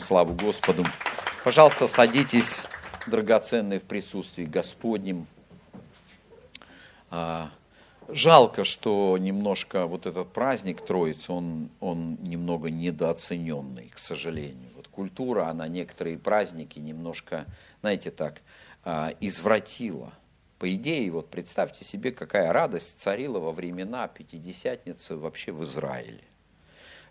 Славу Господу. Пожалуйста, садитесь, драгоценные, в присутствии Господнем. А, жалко, что немножко вот этот праздник Троицы, он, он немного недооцененный, к сожалению. Вот культура, она некоторые праздники немножко, знаете так, а, извратила. По идее, вот представьте себе, какая радость царила во времена Пятидесятницы вообще в Израиле.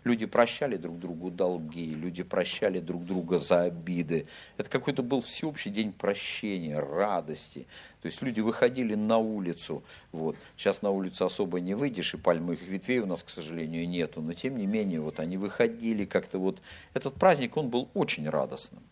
Люди прощали друг другу долги, люди прощали друг друга за обиды. Это какой-то был всеобщий день прощения, радости. То есть люди выходили на улицу. Вот. Сейчас на улицу особо не выйдешь, и пальмовых ветвей у нас, к сожалению, нету. Но тем не менее, вот они выходили как-то вот. Этот праздник, он был очень радостным.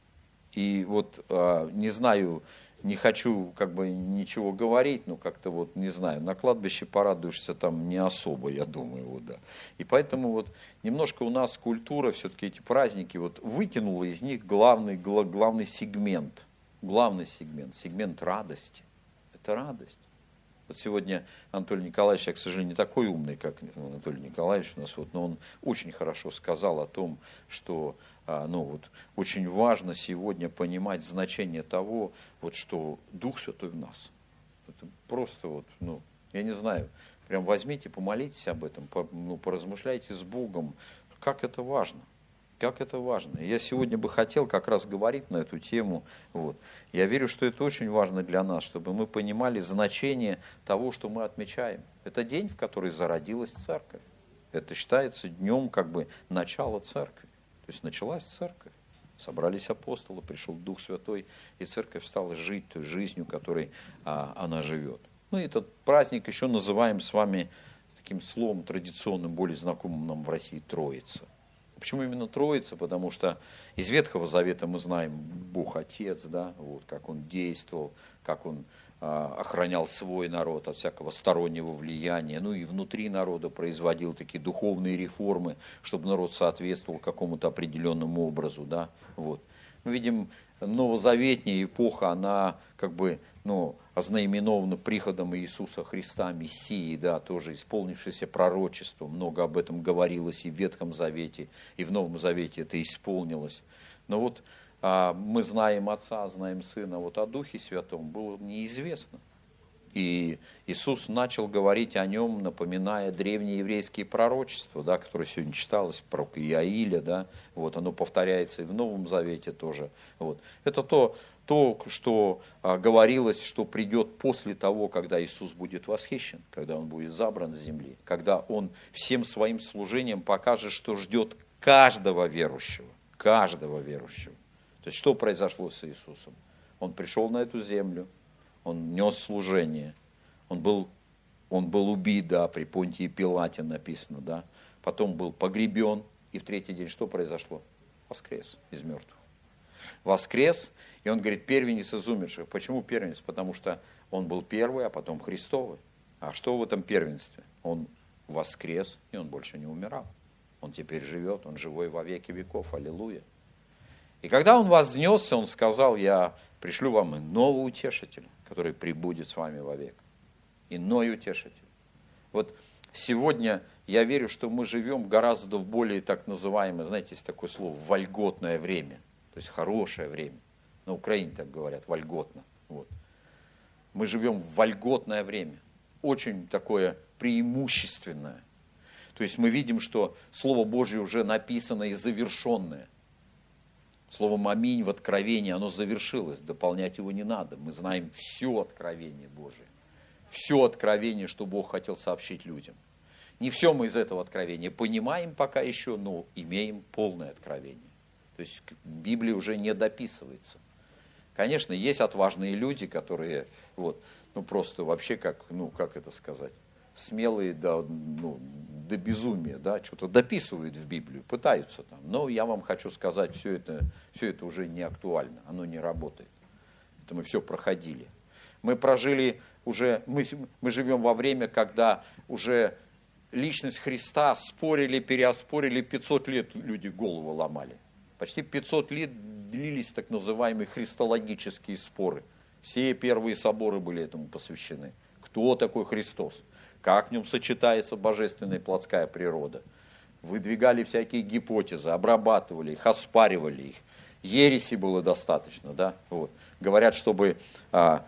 И вот, а, не знаю, не хочу как бы ничего говорить, но как-то вот, не знаю, на кладбище порадуешься там не особо, я думаю, вот, да. И поэтому вот немножко у нас культура, все-таки эти праздники, вот вытянула из них главный, главный сегмент, главный сегмент, сегмент радости. Это радость. Вот сегодня Анатолий Николаевич, я, к сожалению, не такой умный, как Анатолий Николаевич у нас, вот, но он очень хорошо сказал о том, что ну, вот, очень важно сегодня понимать значение того, вот, что Дух Святой в нас. Это просто вот, ну, я не знаю, прям возьмите, помолитесь об этом, по, ну, поразмышляйте с Богом, как это важно. Как это важно. Я сегодня бы хотел как раз говорить на эту тему. Вот. Я верю, что это очень важно для нас, чтобы мы понимали значение того, что мы отмечаем. Это день, в который зародилась церковь. Это считается днем как бы начала церкви. То есть началась церковь, собрались апостолы, пришел Дух Святой, и церковь стала жить той жизнью, которой а, она живет. И этот праздник еще называем с вами таким словом традиционным, более знакомым нам в России Троица. Почему именно Троица? Потому что из Ветхого Завета мы знаем Бог Отец, да, вот, как Он действовал, как Он а, охранял свой народ от всякого стороннего влияния, ну и внутри народа производил такие духовные реформы, чтобы народ соответствовал какому-то определенному образу. Да? Вот. Мы видим, новозаветняя эпоха, она как бы ну, ознаменована приходом Иисуса Христа, Мессии, да, тоже исполнившееся пророчество. Много об этом говорилось и в Ветхом Завете, и в Новом Завете это исполнилось. Но вот а мы знаем Отца, знаем Сына, вот о Духе Святом было неизвестно. И Иисус начал говорить о нем, напоминая древние еврейские пророчества, да, которые сегодня читалось, пророка Иаиля, да, вот, оно повторяется и в Новом Завете тоже. Вот. Это то, то, что а, говорилось, что придет после того, когда Иисус будет восхищен, когда Он будет забран с земли, когда Он всем своим служением покажет, что ждет каждого верующего, каждого верующего. То есть что произошло с Иисусом? Он пришел на эту землю, он нес служение, он был, он был убит, да, при Понтии Пилате написано, да, потом был погребен, и в третий день что произошло? Воскрес из мертвых. Воскрес, и он говорит, первенец из умерших. Почему первенец? Потому что он был первый, а потом Христовый. А что в этом первенстве? Он воскрес, и он больше не умирал. Он теперь живет, он живой во веки веков. Аллилуйя. И когда он вознесся, он сказал, я пришлю вам иного утешителя, который прибудет с вами вовек. Иной утешитель. Вот сегодня я верю, что мы живем гораздо в более так называемое, знаете, есть такое слово, вольготное время. То есть хорошее время. На Украине так говорят, вольготно. Вот. Мы живем в вольготное время. Очень такое преимущественное. То есть мы видим, что Слово Божье уже написано и завершенное. Словом «Аминь» в откровении, оно завершилось, дополнять его не надо. Мы знаем все откровение Божие, все откровение, что Бог хотел сообщить людям. Не все мы из этого откровения понимаем пока еще, но имеем полное откровение. То есть Библия уже не дописывается. Конечно, есть отважные люди, которые, вот, ну просто вообще как, ну как это сказать, смелые до, ну, до безумия, да, что-то дописывают в Библию, пытаются там. Но я вам хочу сказать, все это, все это уже не актуально, оно не работает. Это мы все проходили. Мы прожили уже, мы, мы живем во время, когда уже личность Христа спорили, переоспорили, 500 лет люди голову ломали. Почти 500 лет длились так называемые христологические споры. Все первые соборы были этому посвящены. Кто такой Христос? как в нем сочетается божественная плотская природа. выдвигали всякие гипотезы, обрабатывали их, оспаривали их. Ереси было достаточно, да, вот. Говорят, чтобы а,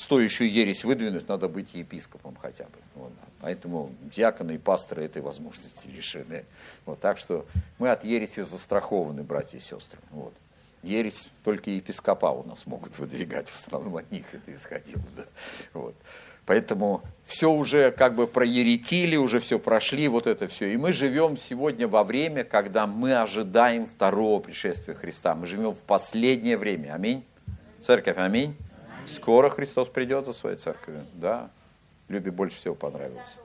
стоящую ересь выдвинуть, надо быть епископом хотя бы. Вот. Поэтому диаконы и пасторы этой возможности лишены. Вот. Так что мы от ереси застрахованы, братья и сестры. Вот. Ересь только епископа у нас могут выдвигать, в основном от них это исходило. Да. Вот. Поэтому все уже как бы проеретили, уже все прошли, вот это все. И мы живем сегодня во время, когда мы ожидаем второго пришествия Христа. Мы живем в последнее время. Аминь. Церковь, аминь. Скоро Христос придет за своей церковью. Да. Любе больше всего понравилось.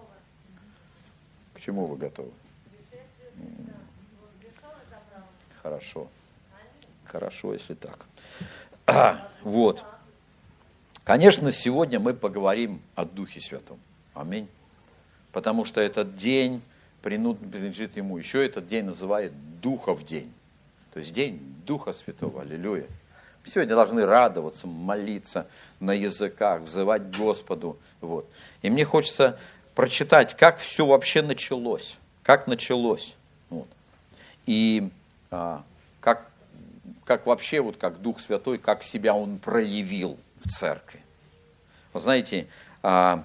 К чему вы готовы? Хорошо. Хорошо, если так. А, вот. Конечно, сегодня мы поговорим о Духе Святом. Аминь. Потому что этот день принадлежит Ему. Еще этот день называют Духов день. То есть день Духа Святого. Аллилуйя. Сегодня должны радоваться, молиться на языках, взывать Господу. Вот. И мне хочется прочитать, как все вообще началось. Как началось. Вот. И а, как, как вообще, вот как Дух Святой, как себя Он проявил в церкви. Вы знаете, а,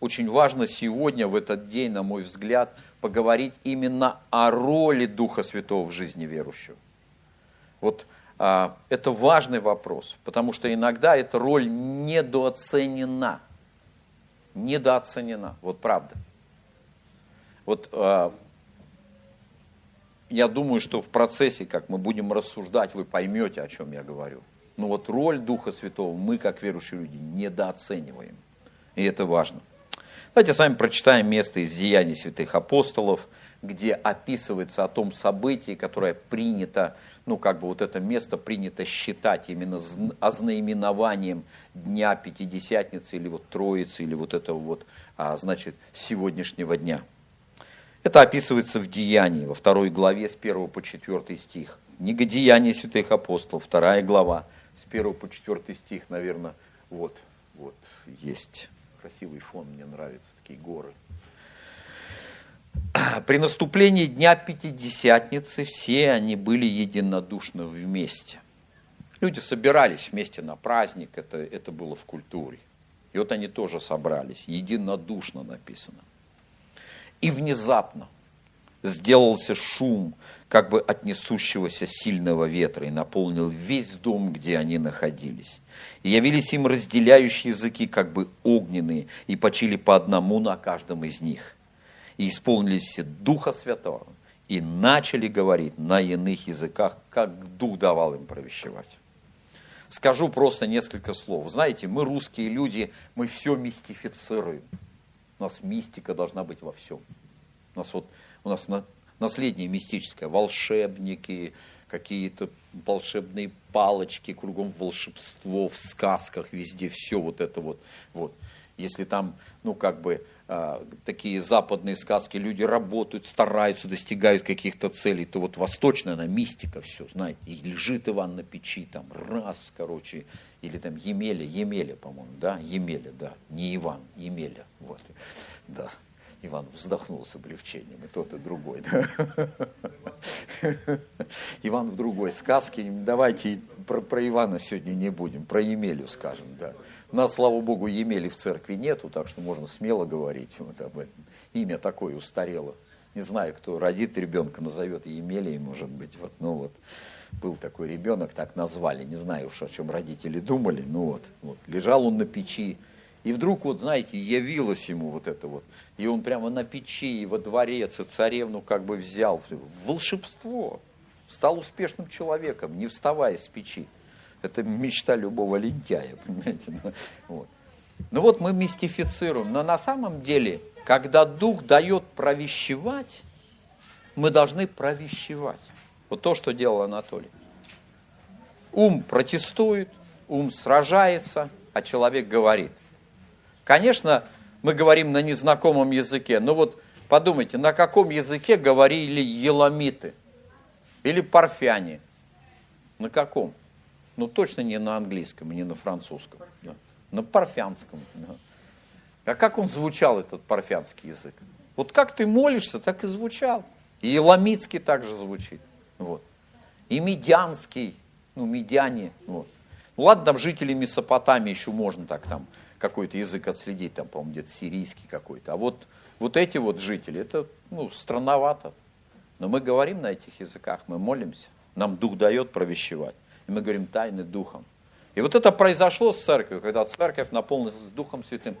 очень важно сегодня, в этот день, на мой взгляд, поговорить именно о роли Духа Святого в жизни верующего. Вот это важный вопрос, потому что иногда эта роль недооценена. Недооценена, вот правда. Вот а, я думаю, что в процессе, как мы будем рассуждать, вы поймете, о чем я говорю. Но вот роль Духа Святого мы, как верующие люди, недооцениваем. И это важно. Давайте с вами прочитаем место из Деяний святых апостолов, где описывается о том событии, которое принято, ну как бы вот это место принято считать именно ознаменованием Дня Пятидесятницы или вот Троицы, или вот этого вот, а, значит, сегодняшнего дня. Это описывается в Деянии, во второй главе с 1 по 4 стих. Книга Деяний святых апостолов, вторая глава, с 1 по 4 стих, наверное, вот, вот, есть красивый фон, мне нравятся такие горы. При наступлении Дня Пятидесятницы все они были единодушны вместе. Люди собирались вместе на праздник, это, это было в культуре. И вот они тоже собрались, единодушно написано. И внезапно сделался шум, как бы от несущегося сильного ветра, и наполнил весь дом, где они находились. И явились им разделяющие языки, как бы огненные, и почили по одному на каждом из них. И исполнились Духа Святого, и начали говорить на иных языках, как Дух давал им провещевать. Скажу просто несколько слов. Знаете, мы русские люди, мы все мистифицируем. У нас мистика должна быть во всем. У нас вот у нас наследие мистическое, волшебники, какие-то волшебные палочки, кругом волшебство, в сказках везде, все вот это вот. вот. Если там, ну, как бы, э, такие западные сказки, люди работают, стараются, достигают каких-то целей, то вот восточная, она мистика, все, знаете, и лежит Иван на печи, там, раз, короче, или там Емеля, Емеля, по-моему, да, Емеля, да, не Иван, Емеля, вот, да. Иван вздохнул с облегчением, и тот, и другой. Иван в другой сказке. Давайте про, про Ивана сегодня не будем, про Емелю скажем. Да. У нас, слава богу, Емели в церкви нету, так что можно смело говорить вот об этом. Имя такое устарело. Не знаю, кто родит ребенка, назовет Емелей, может быть. Вот, ну вот, был такой ребенок, так назвали. Не знаю уж, о чем родители думали. Ну вот, вот. Лежал он на печи, и вдруг, вот знаете, явилось ему вот это вот. И он прямо на печи, во дворец, и царевну как бы взял. Волшебство. Стал успешным человеком, не вставая с печи. Это мечта любого лентяя, понимаете. Вот. Ну вот мы мистифицируем. Но на самом деле, когда Дух дает провещевать, мы должны провещевать. Вот то, что делал Анатолий. Ум протестует, ум сражается, а человек говорит – Конечно, мы говорим на незнакомом языке, но вот подумайте, на каком языке говорили еламиты или парфяне? На каком? Ну, точно не на английском, не на французском. Да. На парфянском. Да. А как он звучал, этот парфянский язык? Вот как ты молишься, так и звучал. И Еламитский также звучит. Вот. И Медянский, ну, медяне. Вот. Ну, ладно, там жители Месопотамии еще можно так там какой-то язык отследить, там, по-моему, где-то сирийский какой-то. А вот, вот эти вот жители, это, ну, странновато. Но мы говорим на этих языках, мы молимся, нам Дух дает провещевать. И мы говорим тайны Духом. И вот это произошло с церковью, когда церковь наполнилась Духом Святым.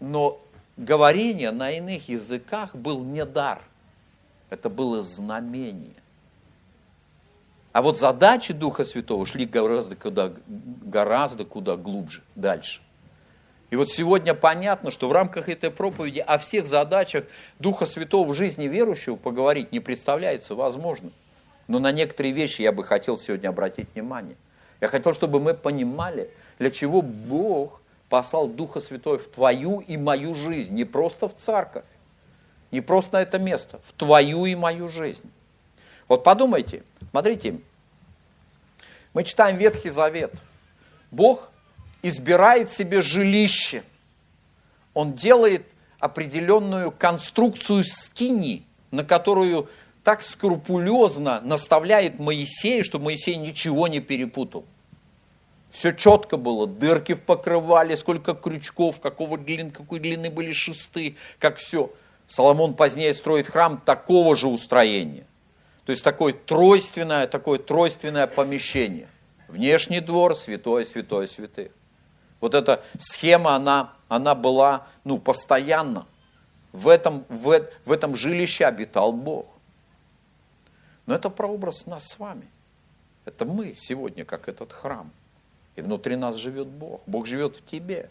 Но говорение на иных языках был не дар, это было знамение. А вот задачи Духа Святого шли гораздо куда, гораздо куда глубже, дальше. И вот сегодня понятно, что в рамках этой проповеди о всех задачах Духа Святого в жизни верующего поговорить не представляется возможным. Но на некоторые вещи я бы хотел сегодня обратить внимание. Я хотел, чтобы мы понимали, для чего Бог послал Духа Святого в твою и мою жизнь, не просто в церковь, не просто на это место, в твою и мою жизнь. Вот подумайте, смотрите, мы читаем Ветхий Завет. Бог избирает себе жилище. Он делает определенную конструкцию скини, на которую так скрупулезно наставляет Моисея, чтобы Моисей ничего не перепутал. Все четко было, дырки в покрывале, сколько крючков, какого длины, какой длины были шесты, как все. Соломон позднее строит храм такого же устроения. То есть такое тройственное, такое тройственное помещение. Внешний двор, святое, святое, святых. Вот эта схема, она, она была ну, постоянно. В этом, в, в этом жилище обитал Бог. Но это прообраз нас с вами. Это мы сегодня, как этот храм. И внутри нас живет Бог. Бог живет в тебе.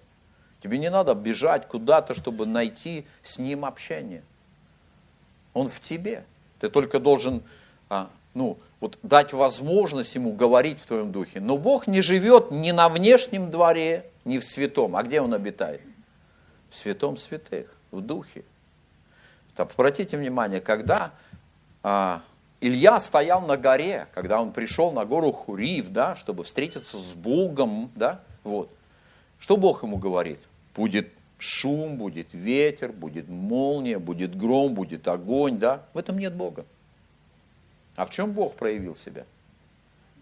Тебе не надо бежать куда-то, чтобы найти с Ним общение. Он в тебе. Ты только должен а, ну, вот дать возможность Ему говорить в твоем духе. Но Бог не живет ни на внешнем дворе, ни в святом. А где Он обитает? В святом святых, в духе. Так, обратите внимание, когда а, Илья стоял на горе, когда он пришел на гору Хурив, да, чтобы встретиться с Богом, да, вот. Что Бог ему говорит? Будет шум, будет ветер, будет молния, будет гром, будет огонь, да? В этом нет Бога. А в чем Бог проявил себя?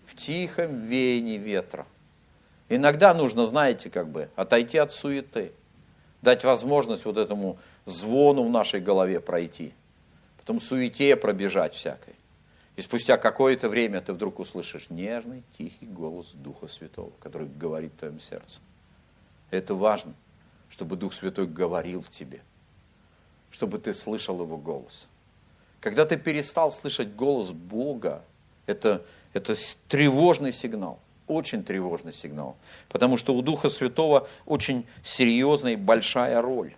В тихом веянии ветра. Иногда нужно, знаете, как бы отойти от суеты, дать возможность вот этому звону в нашей голове пройти, потом суете пробежать всякой. И спустя какое-то время ты вдруг услышишь нежный, тихий голос Духа Святого, который говорит в твоем сердце. Это важно, чтобы Дух Святой говорил в тебе, чтобы ты слышал Его голос. Когда ты перестал слышать голос Бога, это, это тревожный сигнал, очень тревожный сигнал, потому что у Духа Святого очень серьезная и большая роль,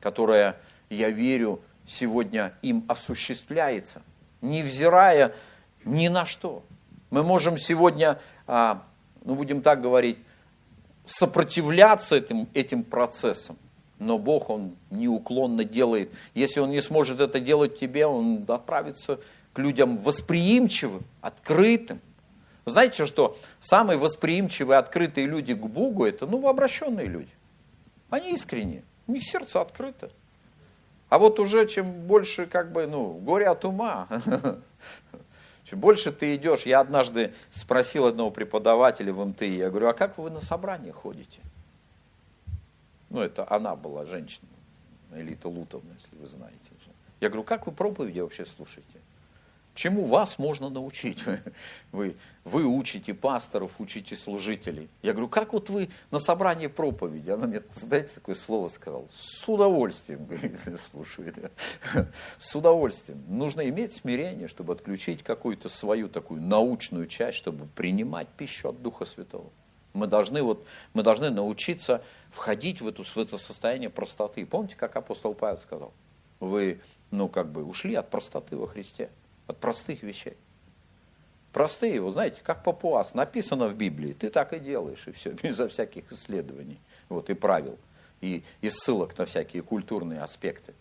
которая, я верю, сегодня им осуществляется невзирая ни на что. Мы можем сегодня, а, ну будем так говорить, сопротивляться этим, этим процессам, но Бог, Он неуклонно делает. Если Он не сможет это делать тебе, Он отправится к людям восприимчивым, открытым. Знаете, что самые восприимчивые, открытые люди к Богу, это ну, обращенные люди. Они искренние, у них сердце открыто. А вот уже чем больше, как бы, ну, горе от ума, чем больше ты идешь. Я однажды спросил одного преподавателя в МТИ, я говорю, а как вы на собрание ходите? Ну, это она была, женщина, Элита Лутовна, если вы знаете. Я говорю, как вы проповеди вообще слушаете? Чему вас можно научить? Вы, вы учите пасторов, учите служителей. Я говорю, как вот вы на собрании проповеди? Она мне, знаете, такое слово сказала. С удовольствием, говорит, слушаю. С удовольствием. Нужно иметь смирение, чтобы отключить какую-то свою такую научную часть, чтобы принимать пищу от Духа Святого. Мы должны, вот, мы должны научиться входить в, эту, в это состояние простоты. Помните, как апостол Павел сказал? Вы, ну, как бы ушли от простоты во Христе от простых вещей. Простые, вот знаете, как папуас, написано в Библии, ты так и делаешь, и все, безо всяких исследований, вот, и правил, и, и ссылок на всякие культурные аспекты.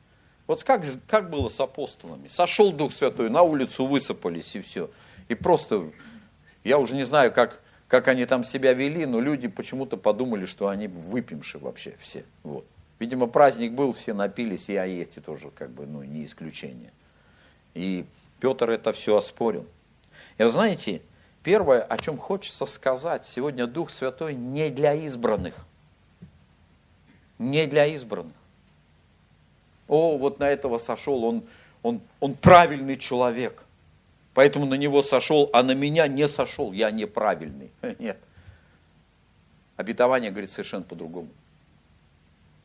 Вот как, как было с апостолами? Сошел Дух Святой, на улицу высыпались, и все. И просто, я уже не знаю, как, как они там себя вели, но люди почему-то подумали, что они выпивши вообще все. Вот. Видимо, праздник был, все напились, и эти тоже, как бы, ну, не исключение. И Петр это все оспорил. И вы знаете, первое, о чем хочется сказать, сегодня Дух Святой не для избранных. Не для избранных. О, вот на этого сошел, он, он, он правильный человек. Поэтому на него сошел, а на меня не сошел, я неправильный. Нет. Обетование говорит совершенно по-другому.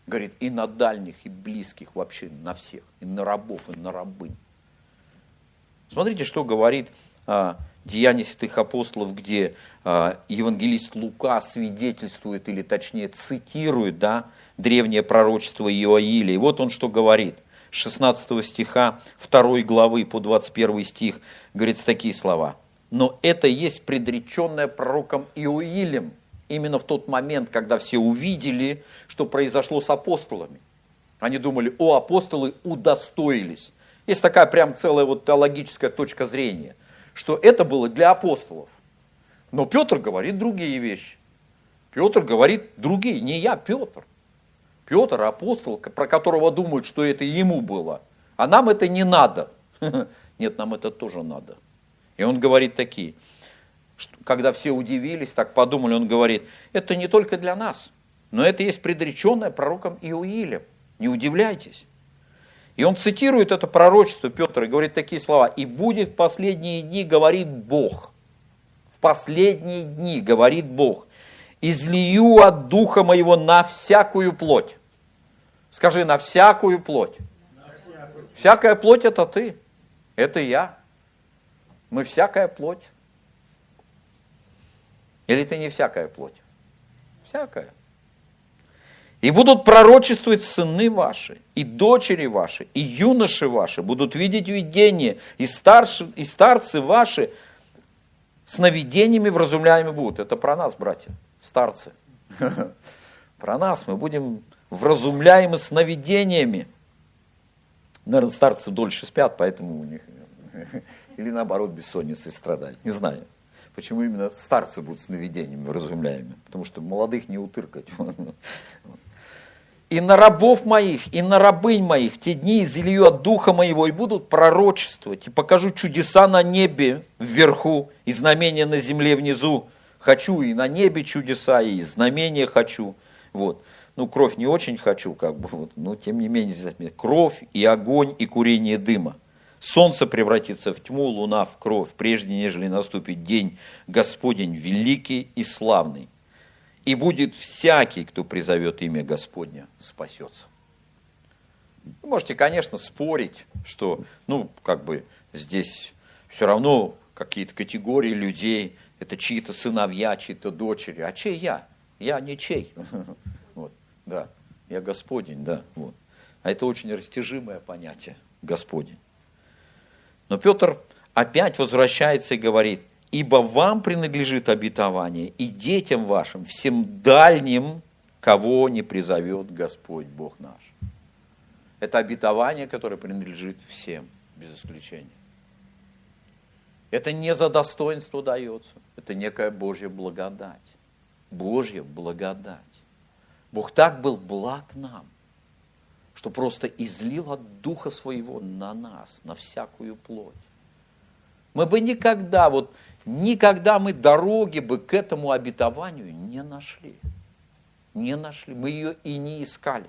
Говорит, и на дальних, и близких, вообще на всех, и на рабов, и на рабынь. Смотрите, что говорит а, Деяния святых апостолов, где а, евангелист Лука свидетельствует, или точнее цитирует, да, древнее пророчество Иоиля. И вот он что говорит. 16 стиха 2 главы по 21 стих говорится такие слова. «Но это есть предреченное пророком Иоилем, именно в тот момент, когда все увидели, что произошло с апостолами. Они думали, о, апостолы удостоились. Есть такая прям целая вот теологическая точка зрения, что это было для апостолов. Но Петр говорит другие вещи. Петр говорит другие, не я, Петр. Петр апостол, про которого думают, что это ему было. А нам это не надо. Нет, нам это тоже надо. И он говорит такие – когда все удивились, так подумали, он говорит, это не только для нас, но это есть предреченное пророком Иуилем. Не удивляйтесь. И он цитирует это пророчество Петр и говорит такие слова. «И будет в последние дни, говорит Бог». В последние дни, говорит Бог, «излию от Духа моего на всякую плоть». Скажи, на всякую плоть. На всякую. Всякая плоть – это ты, это я. Мы всякая плоть. Или ты не всякая плоть? Всякая. И будут пророчествовать сыны ваши, и дочери ваши, и юноши ваши, будут видеть видение, и, старши, и старцы ваши сновидениями вразумляемы будут. Это про нас, братья, старцы. Про нас мы будем вразумляемы сновидениями. Наверное, старцы дольше спят, поэтому у них... Или наоборот, бессонницы страдают. Не знаю. Почему именно старцы будут сновидениями вразумляемыми? Потому что молодых не утыркать. И на рабов моих, и на рабынь моих те дни изелью от духа моего, и будут пророчествовать, и покажу чудеса на небе вверху, и знамения на земле внизу. Хочу и на небе чудеса, и знамения хочу. Вот. Ну, кровь не очень хочу, как бы, вот, но тем не менее, кровь и огонь и курение дыма. Солнце превратится в тьму, луна в кровь, прежде нежели наступит день Господень великий и славный. И будет всякий, кто призовет имя Господня, спасется. Вы можете, конечно, спорить, что, ну, как бы здесь все равно какие-то категории людей, это чьи-то сыновья, чьи-то дочери. А чей я? Я не чей. Вот, да, я Господень, да, вот. А это очень растяжимое понятие, Господень. Но Петр опять возвращается и говорит, ибо вам принадлежит обетование и детям вашим, всем дальним, кого не призовет Господь Бог наш. Это обетование, которое принадлежит всем, без исключения. Это не за достоинство дается, это некая Божья благодать. Божья благодать. Бог так был благ нам, что просто излил от Духа Своего на нас, на всякую плоть. Мы бы никогда, вот никогда мы дороги бы к этому обетованию не нашли. Не нашли. Мы ее и не искали.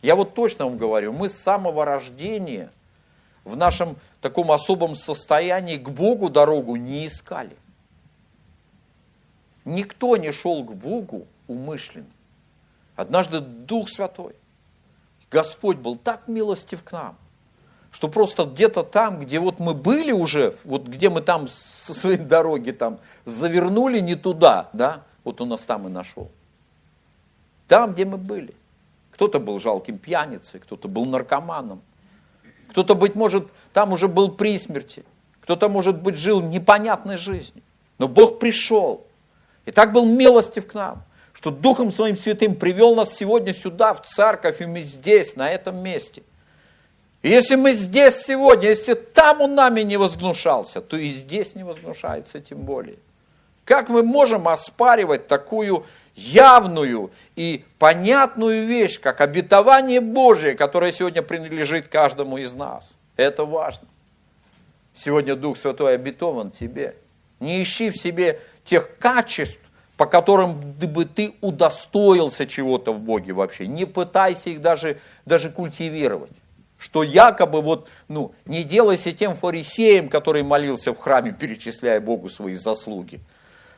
Я вот точно вам говорю, мы с самого рождения в нашем таком особом состоянии к Богу дорогу не искали. Никто не шел к Богу умышленно. Однажды Дух Святой Господь был так милостив к нам, что просто где-то там, где вот мы были уже, вот где мы там со своей дороги там завернули не туда, да, вот он нас там и нашел. Там, где мы были. Кто-то был жалким пьяницей, кто-то был наркоманом, кто-то, быть может, там уже был при смерти, кто-то, может быть, жил непонятной жизнью. Но Бог пришел и так был милостив к нам – что Духом Своим Святым привел нас сегодня сюда, в церковь, и мы здесь, на этом месте. И если мы здесь сегодня, если там он нами не возгнушался, то и здесь не возгнушается тем более. Как мы можем оспаривать такую явную и понятную вещь, как обетование Божие, которое сегодня принадлежит каждому из нас? Это важно. Сегодня Дух Святой обетован тебе. Не ищи в себе тех качеств, по которым бы ты удостоился чего-то в Боге вообще. Не пытайся их даже, даже культивировать. Что якобы вот, ну, не делайся тем фарисеем, который молился в храме, перечисляя Богу свои заслуги.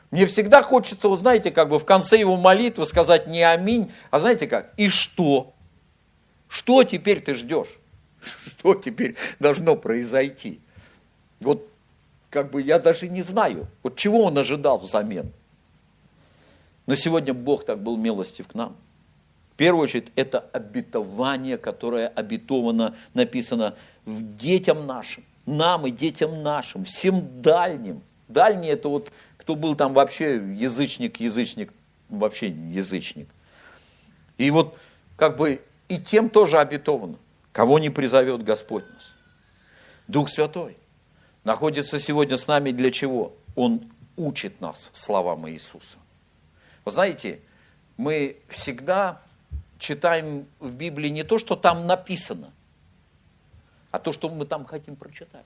Мне всегда хочется, вот знаете, как бы в конце его молитвы сказать не аминь, а знаете как, и что? Что теперь ты ждешь? Что теперь должно произойти? Вот как бы я даже не знаю, вот чего он ожидал взамен. Но сегодня Бог так был милостив к нам. В первую очередь, это обетование, которое обетовано, написано в детям нашим, нам и детям нашим, всем дальним. Дальний это вот, кто был там вообще язычник, язычник, вообще язычник. И вот как бы и тем тоже обетовано, кого не призовет Господь нас. Дух Святой находится сегодня с нами для чего? Он учит нас словам Иисуса. Вы знаете, мы всегда читаем в Библии не то, что там написано, а то, что мы там хотим прочитать.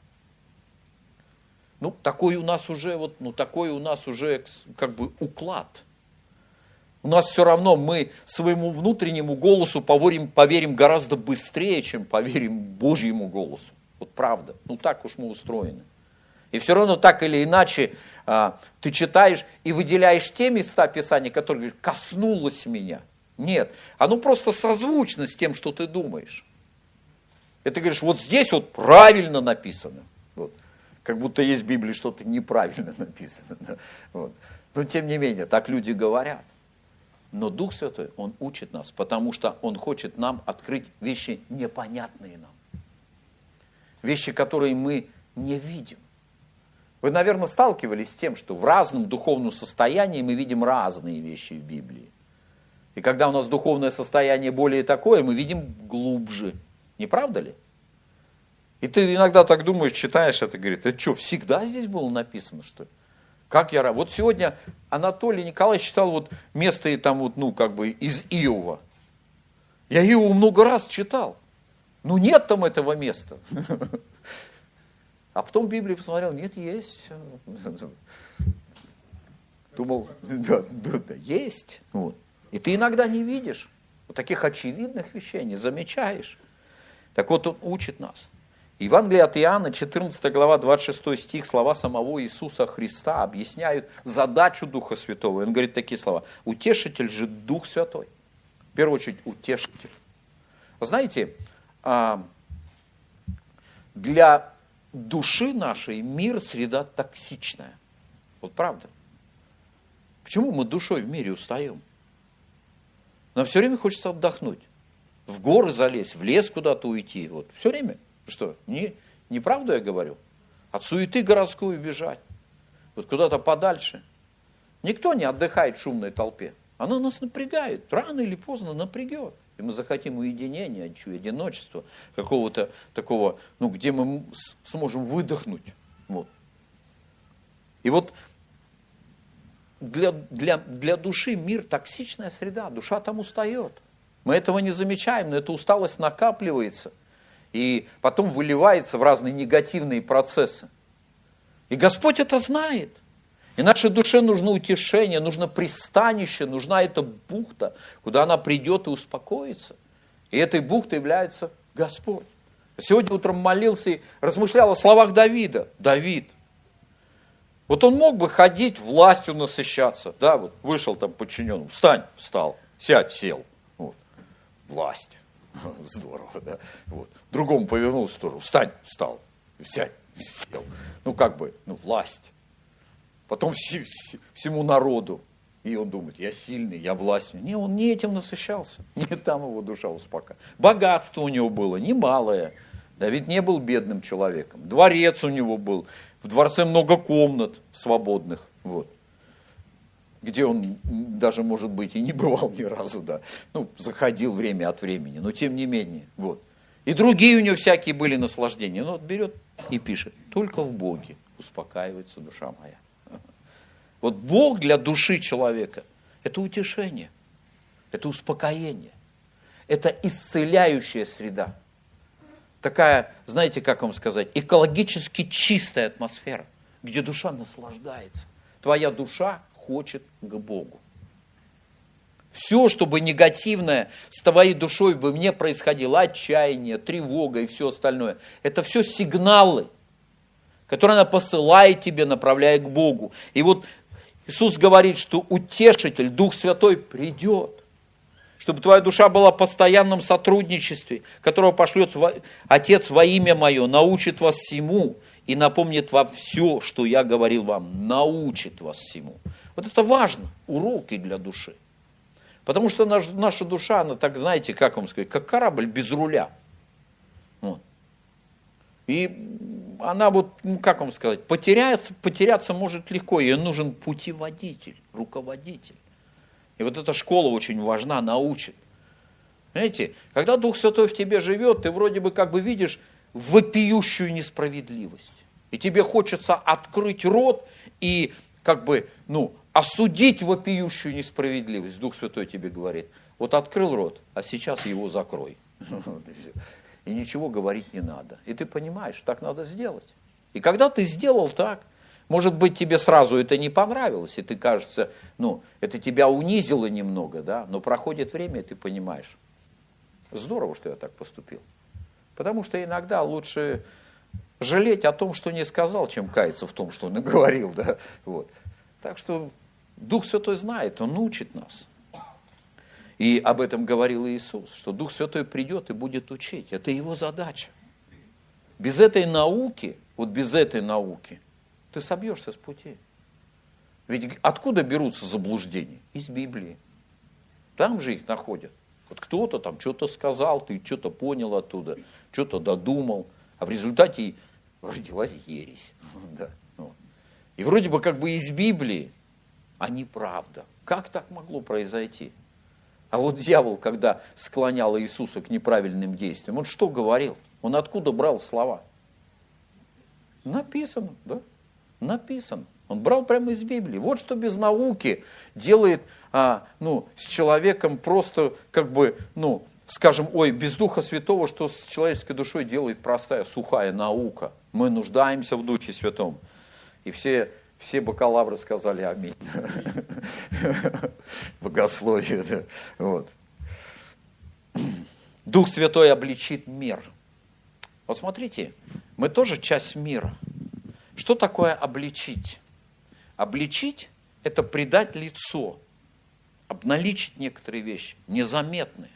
Ну, такой у нас уже, вот, ну, такой у нас уже как бы уклад. У нас все равно мы своему внутреннему голосу поверим, поверим гораздо быстрее, чем поверим Божьему голосу. Вот правда. Ну, так уж мы устроены. И все равно так или иначе а, ты читаешь и выделяешь те места Писания, которые коснулось меня. Нет, оно просто созвучно с тем, что ты думаешь. И ты говоришь, вот здесь вот правильно написано. Вот. Как будто есть в Библии что-то неправильно написано. Вот. Но тем не менее, так люди говорят. Но Дух Святой, Он учит нас, потому что Он хочет нам открыть вещи непонятные нам. Вещи, которые мы не видим. Вы, наверное, сталкивались с тем, что в разном духовном состоянии мы видим разные вещи в Библии. И когда у нас духовное состояние более такое, мы видим глубже. Не правда ли? И ты иногда так думаешь, читаешь это, говорит, это что, всегда здесь было написано, что ли? Как я. Вот сегодня Анатолий Николаевич читал вот место и там вот, ну, как бы из Иова. Я Иова много раз читал. Ну, нет там этого места. А потом в Библии посмотрел, нет, есть. Думал, да, да, да есть. Вот. И ты иногда не видишь вот таких очевидных вещей, не замечаешь. Так вот, он учит нас. Евангелие от Иоанна, 14 глава, 26 стих, слова самого Иисуса Христа объясняют задачу Духа Святого. Он говорит такие слова. Утешитель же Дух Святой. В первую очередь, утешитель. Знаете, а, для души нашей мир – среда токсичная. Вот правда. Почему мы душой в мире устаем? Нам все время хочется отдохнуть. В горы залезть, в лес куда-то уйти. Вот все время. Что, не, не правду я говорю? От суеты городской убежать. Вот куда-то подальше. Никто не отдыхает в шумной толпе. Она нас напрягает. Рано или поздно напрягет. И мы захотим уединения, одиночества, какого-то такого, ну, где мы сможем выдохнуть. Вот. И вот для, для, для души мир токсичная среда, душа там устает. Мы этого не замечаем, но эта усталость накапливается и потом выливается в разные негативные процессы. И Господь это знает – и нашей душе нужно утешение, нужно пристанище, нужна эта бухта, куда она придет и успокоится. И этой бухтой является Господь. Сегодня утром молился и размышлял о словах Давида. Давид. Вот он мог бы ходить, властью насыщаться. Да, вот вышел там подчиненным. Встань, встал. Сядь, сел. Вот. Власть. Здорово, да. Вот. Другому повернулся в сторону. Встань, встал. Сядь, сел. Ну, как бы, ну, власть потом всему народу. И он думает, я сильный, я властный. Не, он не этим насыщался. Не там его душа успокаивала. Богатство у него было немалое. Давид не был бедным человеком. Дворец у него был. В дворце много комнат свободных. Вот. Где он даже, может быть, и не бывал ни разу, да. Ну, заходил время от времени, но тем не менее. Вот. И другие у него всякие были наслаждения. Но вот берет и пишет, только в Боге успокаивается душа моя. Вот Бог для души человека – это утешение, это успокоение, это исцеляющая среда. Такая, знаете, как вам сказать, экологически чистая атмосфера, где душа наслаждается. Твоя душа хочет к Богу. Все, чтобы негативное с твоей душой бы мне происходило, отчаяние, тревога и все остальное, это все сигналы, которые она посылает тебе, направляя к Богу. И вот Иисус говорит, что утешитель, Дух Святой придет, чтобы твоя душа была в постоянном сотрудничестве, которого пошлет Отец во имя Мое, научит вас всему и напомнит вам все, что я говорил вам, научит вас всему. Вот это важно, уроки для души. Потому что наш, наша душа, она так, знаете, как вам сказать, как корабль без руля. Вот. И она вот, ну, как вам сказать, потеряться, потеряться может легко, ей нужен путеводитель, руководитель. И вот эта школа очень важна, научит. Знаете, когда Дух Святой в тебе живет, ты вроде бы как бы видишь вопиющую несправедливость. И тебе хочется открыть рот и как бы, ну, осудить вопиющую несправедливость. Дух Святой тебе говорит, вот открыл рот, а сейчас его закрой. И ничего говорить не надо. И ты понимаешь, так надо сделать. И когда ты сделал так, может быть, тебе сразу это не понравилось, и ты, кажется, ну, это тебя унизило немного, да, но проходит время, и ты понимаешь, здорово, что я так поступил. Потому что иногда лучше жалеть о том, что не сказал, чем каяться в том, что он говорил, да, вот. Так что Дух Святой знает, Он учит нас. И об этом говорил Иисус, что Дух Святой придет и будет учить. Это Его задача. Без этой науки, вот без этой науки, ты собьешься с пути. Ведь откуда берутся заблуждения? Из Библии. Там же их находят. Вот кто-то там что-то сказал, ты что-то понял оттуда, что-то додумал, а в результате родилась ересь. Да. И вроде бы как бы из Библии, а неправда. Как так могло произойти? А вот дьявол, когда склонял Иисуса к неправильным действиям, он что говорил? Он откуда брал слова? Написано, да? Написано. Он брал прямо из Библии. Вот что без науки делает а, ну, с человеком просто как бы, ну, скажем, ой, без Духа Святого, что с человеческой душой делает простая, сухая наука. Мы нуждаемся в Духе Святом. И все все бакалавры сказали аминь. Богословие. Вот. Дух Святой обличит мир. Вот смотрите, мы тоже часть мира. Что такое обличить? Обличить – это придать лицо, обналичить некоторые вещи, незаметные.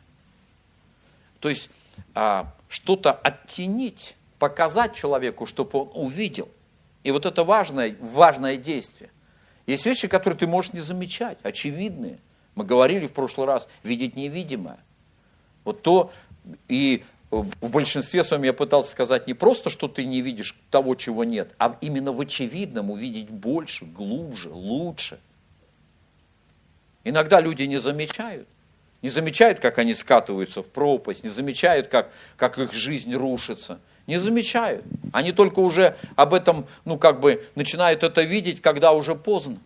То есть а, что-то оттенить, показать человеку, чтобы он увидел – и вот это важное, важное действие. Есть вещи, которые ты можешь не замечать, очевидные. Мы говорили в прошлый раз, видеть невидимое. Вот то, и в большинстве своем я пытался сказать не просто, что ты не видишь того, чего нет, а именно в очевидном увидеть больше, глубже, лучше. Иногда люди не замечают. Не замечают, как они скатываются в пропасть, не замечают, как, как их жизнь рушится – не замечают. Они только уже об этом, ну как бы, начинают это видеть, когда уже поздно.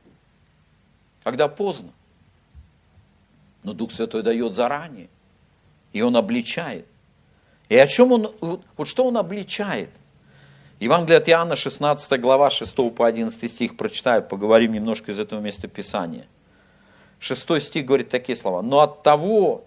Когда поздно. Но Дух Святой дает заранее. И Он обличает. И о чем Он, вот что Он обличает? Евангелие от Иоанна, 16 глава, 6 по 11 стих прочитаю, поговорим немножко из этого места Писания. 6 стих говорит такие слова. «Но от того,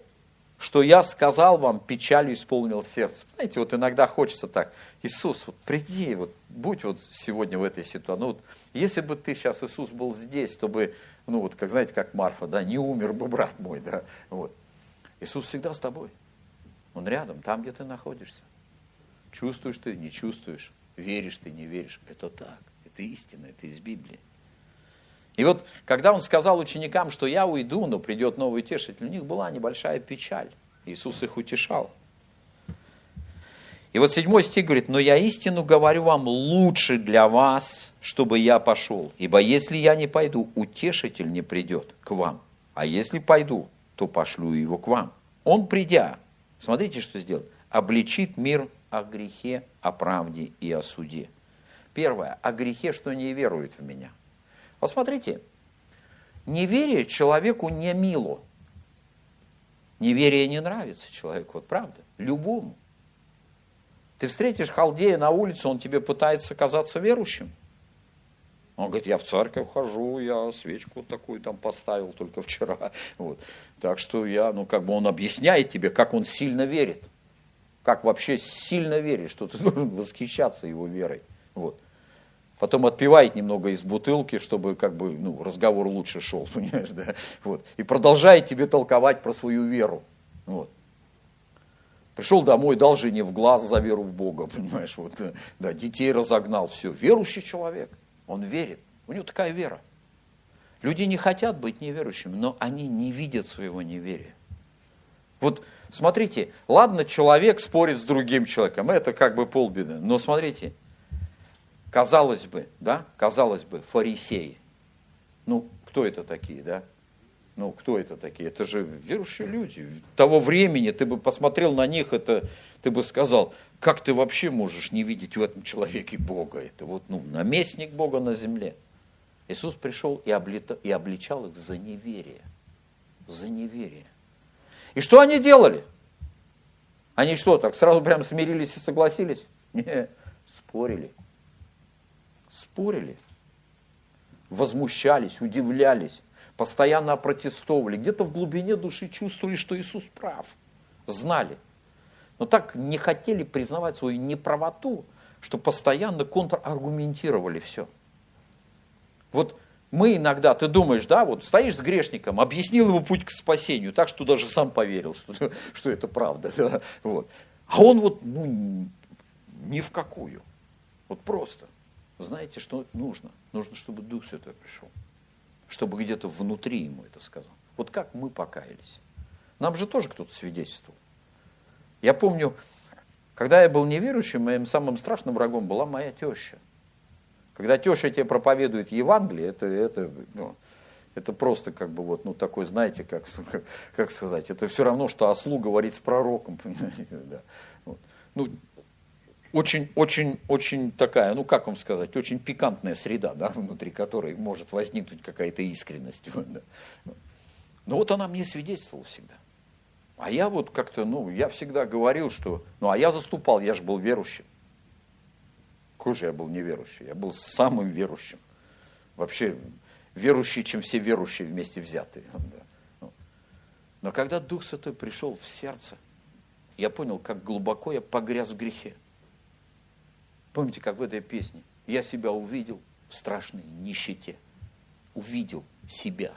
что я сказал вам, печалью исполнил сердце. Знаете, вот иногда хочется так, Иисус, вот приди, вот будь вот сегодня в этой ситуации. Ну, вот, если бы ты сейчас, Иисус, был здесь, то бы, ну вот, как знаете, как Марфа, да, не умер бы брат мой, да, вот. Иисус всегда с тобой. Он рядом, там, где ты находишься. Чувствуешь ты, не чувствуешь, веришь ты, не веришь. Это так, это истина, это из Библии. И вот, когда он сказал ученикам, что я уйду, но придет новый утешитель, у них была небольшая печаль. Иисус их утешал. И вот седьмой стих говорит, но я истину говорю вам, лучше для вас, чтобы я пошел. Ибо если я не пойду, утешитель не придет к вам. А если пойду, то пошлю его к вам. Он придя, смотрите, что сделает, обличит мир о грехе, о правде и о суде. Первое, о грехе, что не верует в меня – вот смотрите, неверие человеку не мило. Неверие не нравится человеку, вот правда, любому. Ты встретишь халдея на улице, он тебе пытается казаться верующим. Он говорит, я в церковь хожу, я свечку такую там поставил только вчера. Вот. Так что я, ну как бы он объясняет тебе, как он сильно верит. Как вообще сильно верит, что ты должен восхищаться его верой. Вот. Потом отпивает немного из бутылки, чтобы как бы, ну, разговор лучше шел, понимаешь, да? Вот. И продолжает тебе толковать про свою веру. Вот. Пришел домой, дал жене в глаз за веру в Бога, понимаешь, вот, да, детей разогнал, все. Верующий человек, он верит, у него такая вера. Люди не хотят быть неверующими, но они не видят своего неверия. Вот смотрите, ладно, человек спорит с другим человеком, это как бы полбеды, но смотрите, казалось бы, да, казалось бы, фарисеи, ну, кто это такие, да? Ну, кто это такие? Это же верующие люди. Того времени ты бы посмотрел на них, это ты бы сказал, как ты вообще можешь не видеть в этом человеке Бога? Это вот, ну, наместник Бога на земле. Иисус пришел и, облета, и обличал их за неверие. За неверие. И что они делали? Они что, так сразу прям смирились и согласились? Не, спорили. Спорили. Возмущались, удивлялись постоянно протестовали, где-то в глубине души чувствовали, что Иисус прав, знали. Но так не хотели признавать свою неправоту, что постоянно контраргументировали все. Вот мы иногда, ты думаешь, да, вот стоишь с грешником, объяснил ему путь к спасению, так что даже сам поверил, что, что это правда. Да, вот. А он вот, ну, ни в какую. Вот просто. Знаете, что нужно? Нужно, чтобы Дух Святой пришел чтобы где-то внутри ему это сказал. Вот как мы покаялись. Нам же тоже кто-то свидетельствовал. Я помню, когда я был неверующим, моим самым страшным врагом была моя теща. Когда теща тебе проповедует Евангелие, это, это, ну, это просто как бы вот, ну, такой, знаете, как, как, сказать, это все равно, что ослу говорить с пророком, да. Вот. Ну, очень, очень, очень такая, ну как вам сказать, очень пикантная среда, да, внутри которой может возникнуть какая-то искренность. Да. Но вот она мне свидетельствовала всегда. А я вот как-то, ну, я всегда говорил, что, ну, а я заступал, я же был верующим. Какой же я был неверующий? Я был самым верующим. Вообще, верующий, чем все верующие вместе взятые. Ну. Но когда Дух Святой пришел в сердце, я понял, как глубоко я погряз в грехе. Помните, как в этой песне? Я себя увидел в страшной нищете. Увидел себя.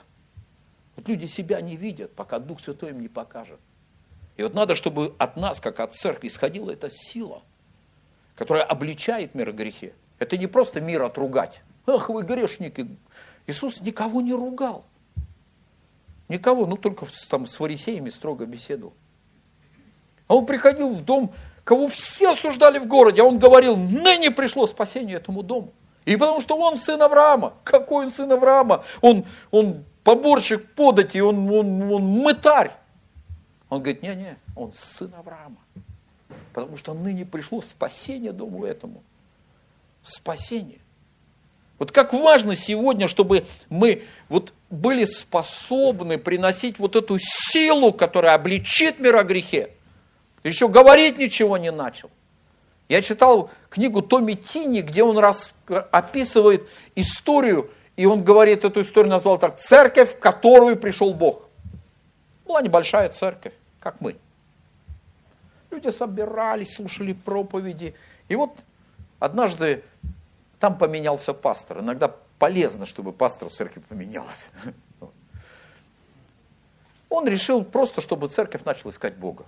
Вот люди себя не видят, пока Дух Святой им не покажет. И вот надо, чтобы от нас, как от церкви, исходила эта сила, которая обличает мир о грехе. Это не просто мир отругать. Ах, вы грешники. Иисус никого не ругал. Никого, ну только там с фарисеями строго беседовал. А он приходил в дом кого все осуждали в городе, а он говорил, ныне пришло спасение этому дому. И потому что он сын Авраама. Какой он сын Авраама? Он, он поборщик подати, он, он, он мытарь. Он говорит, не-не, он сын Авраама. Потому что ныне пришло спасение дому этому. Спасение. Вот как важно сегодня, чтобы мы вот были способны приносить вот эту силу, которая обличит мир о грехе, еще говорить ничего не начал. Я читал книгу Томми Тини, где он раз, описывает историю, и он говорит, эту историю назвал так, церковь, в которую пришел Бог. Была небольшая церковь, как мы. Люди собирались, слушали проповеди. И вот однажды там поменялся пастор. Иногда полезно, чтобы пастор в церкви поменялся. Он решил просто, чтобы церковь начала искать Бога.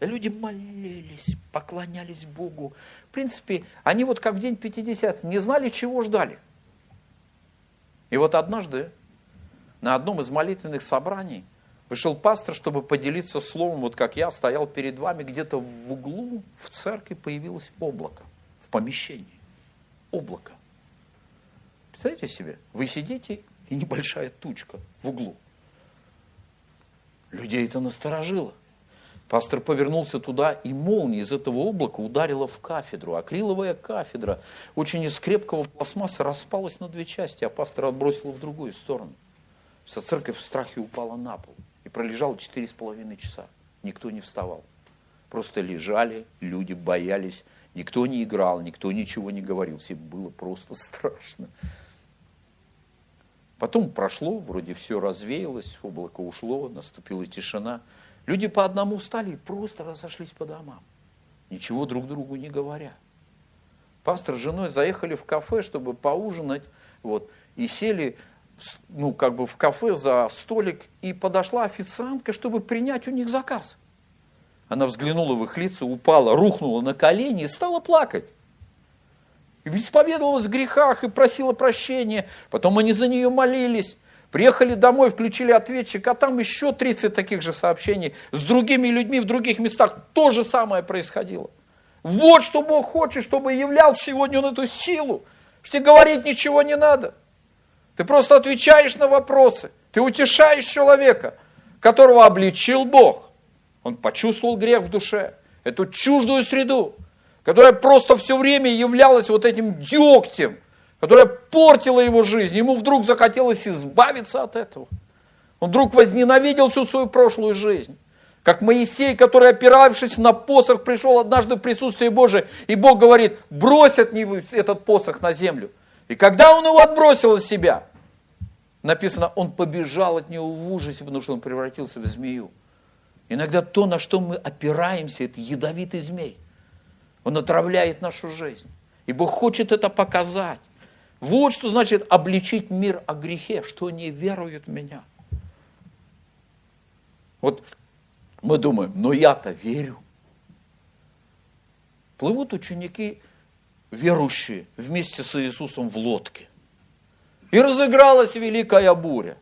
Люди молились, поклонялись Богу. В принципе, они вот как в день 50 не знали, чего ждали. И вот однажды на одном из молитвенных собраний вышел пастор, чтобы поделиться словом, вот как я стоял перед вами, где-то в углу в церкви появилось облако в помещении. Облако. Представляете себе, вы сидите и небольшая тучка в углу. Людей это насторожило. Пастор повернулся туда, и молния из этого облака ударила в кафедру. Акриловая кафедра, очень из крепкого пластмасса, распалась на две части, а пастор отбросил в другую сторону. Вся церковь в страхе упала на пол и пролежала четыре с половиной часа. Никто не вставал. Просто лежали, люди боялись, Никто не играл, никто ничего не говорил, всем было просто страшно. Потом прошло, вроде все развеялось, облако ушло, наступила тишина. Люди по одному встали и просто разошлись по домам, ничего друг другу не говоря. Пастор с женой заехали в кафе, чтобы поужинать, вот, и сели ну, как бы в кафе за столик, и подошла официантка, чтобы принять у них заказ. Она взглянула в их лица, упала, рухнула на колени и стала плакать. И исповедовалась в грехах и просила прощения. Потом они за нее молились. Приехали домой, включили ответчик, а там еще 30 таких же сообщений с другими людьми в других местах. То же самое происходило. Вот что Бог хочет, чтобы являл сегодня Он эту силу, что говорить ничего не надо. Ты просто отвечаешь на вопросы. Ты утешаешь человека, которого обличил Бог. Он почувствовал грех в душе, эту чуждую среду, которая просто все время являлась вот этим дегтем, которая портила его жизнь. Ему вдруг захотелось избавиться от этого. Он вдруг возненавидел всю свою прошлую жизнь. Как Моисей, который, опиравшись на посох, пришел однажды в присутствие Божие, и Бог говорит, брось от него этот посох на землю. И когда он его отбросил из себя, написано, он побежал от него в ужасе, потому что он превратился в змею. Иногда то, на что мы опираемся, это ядовитый змей. Он отравляет нашу жизнь. И Бог хочет это показать. Вот что значит обличить мир о грехе, что не веруют в меня. Вот мы думаем, но я-то верю. Плывут ученики верующие вместе с Иисусом в лодке. И разыгралась великая буря.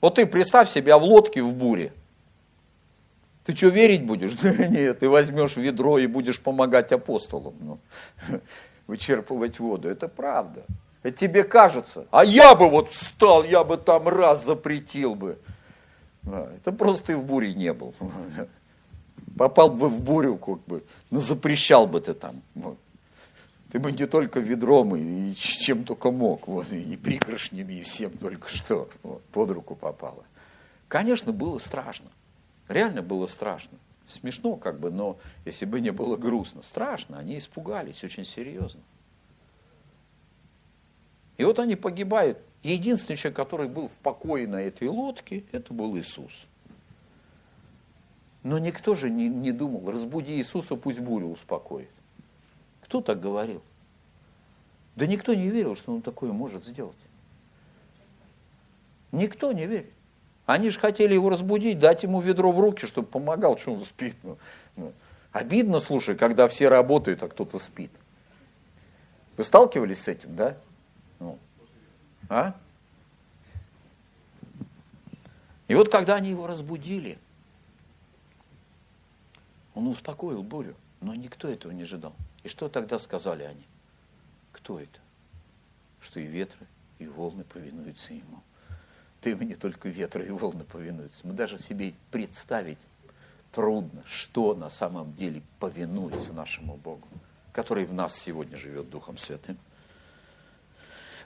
Вот ты представь себя в лодке в буре. Ты что, верить будешь? Нет, ты возьмешь ведро и будешь помогать апостолам. Ну, вычерпывать воду. Это правда. Это тебе кажется. А я бы вот встал, я бы там раз запретил бы. Это просто ты в буре не был. Попал бы в бурю, как бы, ну запрещал бы ты там. Вот. Ты бы не только ведром и, чем только мог, вот, и пригоршнями, и всем только что вот, под руку попало. Конечно, было страшно. Реально было страшно. Смешно как бы, но если бы не было грустно. Страшно, они испугались очень серьезно. И вот они погибают. Единственный человек, который был в покое на этой лодке, это был Иисус. Но никто же не, не думал, разбуди Иисуса, пусть бурю успокоит. Кто так говорил? Да никто не верил, что он такое может сделать. Никто не верит. Они же хотели его разбудить, дать ему ведро в руки, чтобы помогал, что он спит. Ну, ну. Обидно, слушай, когда все работают, а кто-то спит. Вы сталкивались с этим, да? Ну. А? И вот когда они его разбудили, он успокоил бурю, но никто этого не ожидал. И что тогда сказали они? Кто это? Что и ветры, и волны повинуются ему. Ты мне только ветры и волны повинуются. Мы даже себе представить трудно, что на самом деле повинуется нашему Богу, который в нас сегодня живет Духом Святым.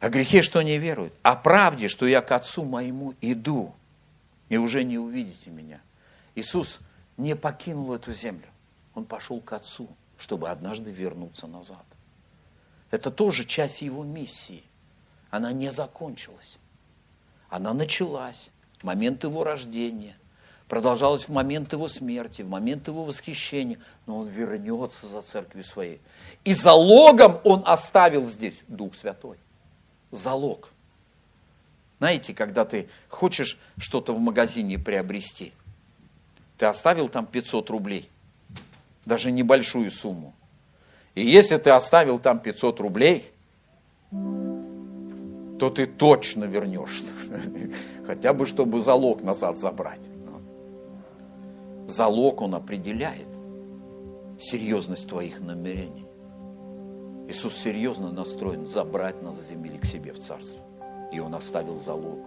О грехе, что не веруют, о правде, что я к Отцу моему иду, и уже не увидите меня. Иисус не покинул эту землю, Он пошел к Отцу чтобы однажды вернуться назад. Это тоже часть его миссии. Она не закончилась. Она началась в момент его рождения, продолжалась в момент его смерти, в момент его восхищения, но он вернется за церковью своей. И залогом он оставил здесь Дух Святой. Залог. Знаете, когда ты хочешь что-то в магазине приобрести, ты оставил там 500 рублей – даже небольшую сумму. И если ты оставил там 500 рублей, то ты точно вернешься. Хотя бы, чтобы залог назад забрать. Залог, он определяет серьезность твоих намерений. Иисус серьезно настроен забрать нас с земли к себе в царство. И он оставил залог.